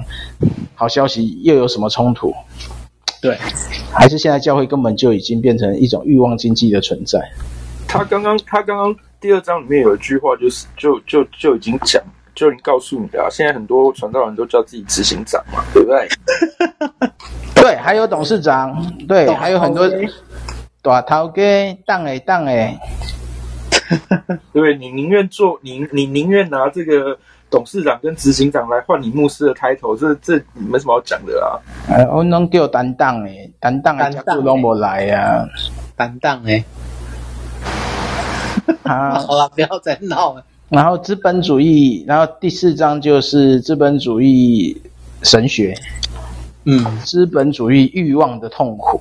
好消息又有什么冲突？对，还是现在教会根本就已经变成一种欲望经济的存在？他刚刚，他刚刚。第二章里面有一句话，就是就就就已经讲，就已经告诉你了啊。现在很多传道人都叫自己执行长嘛，对不对？对 *laughs* 对，还有董事长，对，董还有很多大头哥当诶当诶，对，你宁愿做你你宁愿拿这个董事长跟执行长来换你牧师的抬头，这这没什么好讲的啦。哎，我拢叫担当诶，担当诶，家属拢无来啊，担当诶。*laughs* 啊，好了，不要再闹了。然后资本主义，然后第四章就是资本主义神学，嗯，资本主义欲望的痛苦，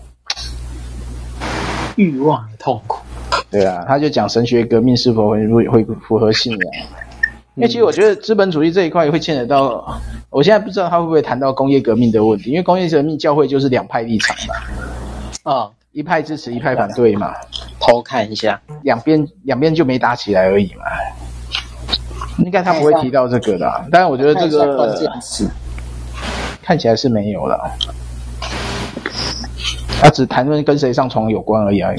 欲望的痛苦。对啊，他就讲神学革命是否会会符合信仰。因为其实我觉得资本主义这一块也会牵扯到，我现在不知道他会不会谈到工业革命的问题，因为工业革命教会就是两派立场嘛，啊、嗯，一派支持，一派反对嘛，偷看一下，两边两边就没打起来而已嘛。应该他不会提到这个的，但是我觉得这个看起来是没有了。他只谈论跟谁上床有关而已啊。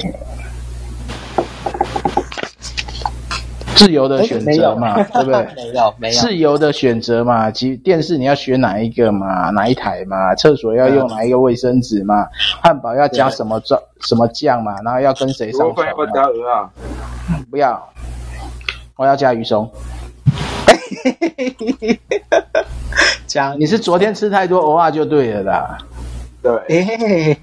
自由的选择嘛，对不对？没有，没有。自由的选择嘛，其电视你要选哪一个嘛，哪一台嘛，厕所要用哪一个卫生纸嘛，汉堡要加什么酱什么酱嘛，然后要跟谁上床？要不要加鹅啊？不要，我要加鱼松。*laughs* 加你是昨天吃太多蚵仔就对了啦。对。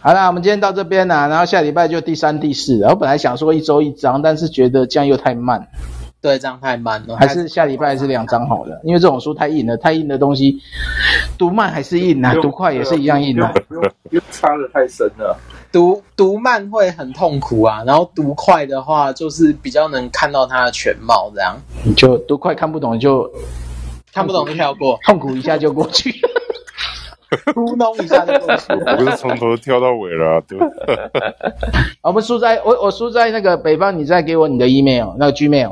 好啦，我们今天到这边啦，然后下礼拜就第三、第四。我本来想说一周一张，但是觉得这样又太慢。对，这样太慢了。还是下礼拜是两张好了，因为这种书太硬了，太硬的东西读慢还是硬啊，读快也是一样硬啊。又差得太深了。读读慢会很痛苦啊，然后读快的话就是比较能看到它的全貌，这样。你就读快看不懂就看不懂就跳过，痛苦一下就过去。*laughs* 咕弄一下就过去，*laughs* 我不是从头跳到尾了，对。*laughs* 我们书斋，我我书斋那个北方，你再给我你的 email，那个 Gmail，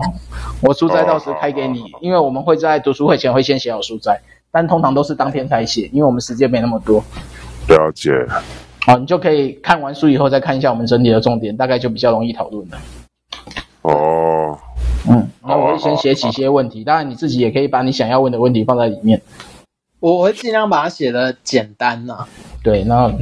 我书斋到时开给你，因为我们会在读书会前会先写好书斋，但通常都是当天才写，因为我们时间没那么多。了解。好，你就可以看完书以后再看一下我们整理的重点，大概就比较容易讨论了。哦。嗯，那我会先写起一些问题，当然你自己也可以把你想要问的问题放在里面。我会尽量把它写的简单呐、啊。对，那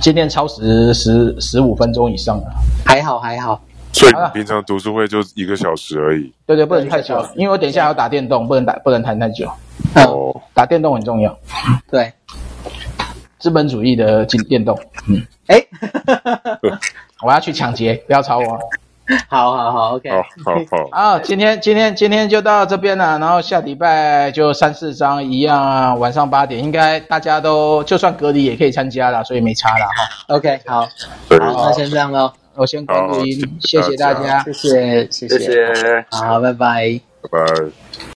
今天超时十十五分钟以上了，还好还好。所以你平常读书会就一个小时而已。对对，不能太久，因为我等一下要打电动，不能打不能谈太久。哦，打电动很重要。对，资本主义的进电动。嗯，哎，*laughs* 我要去抢劫，不要吵我。*laughs* 好好好，OK，好好好。*laughs* 啊，今天今天今天就到这边了，然后下礼拜就三四章一样啊，晚上八点，应该大家都就算隔离也可以参加了，所以没差了哈。*laughs* OK，好，好，那先这样喽，我先关录音，谢谢大家，谢谢谢谢，谢谢，好，拜拜，拜拜。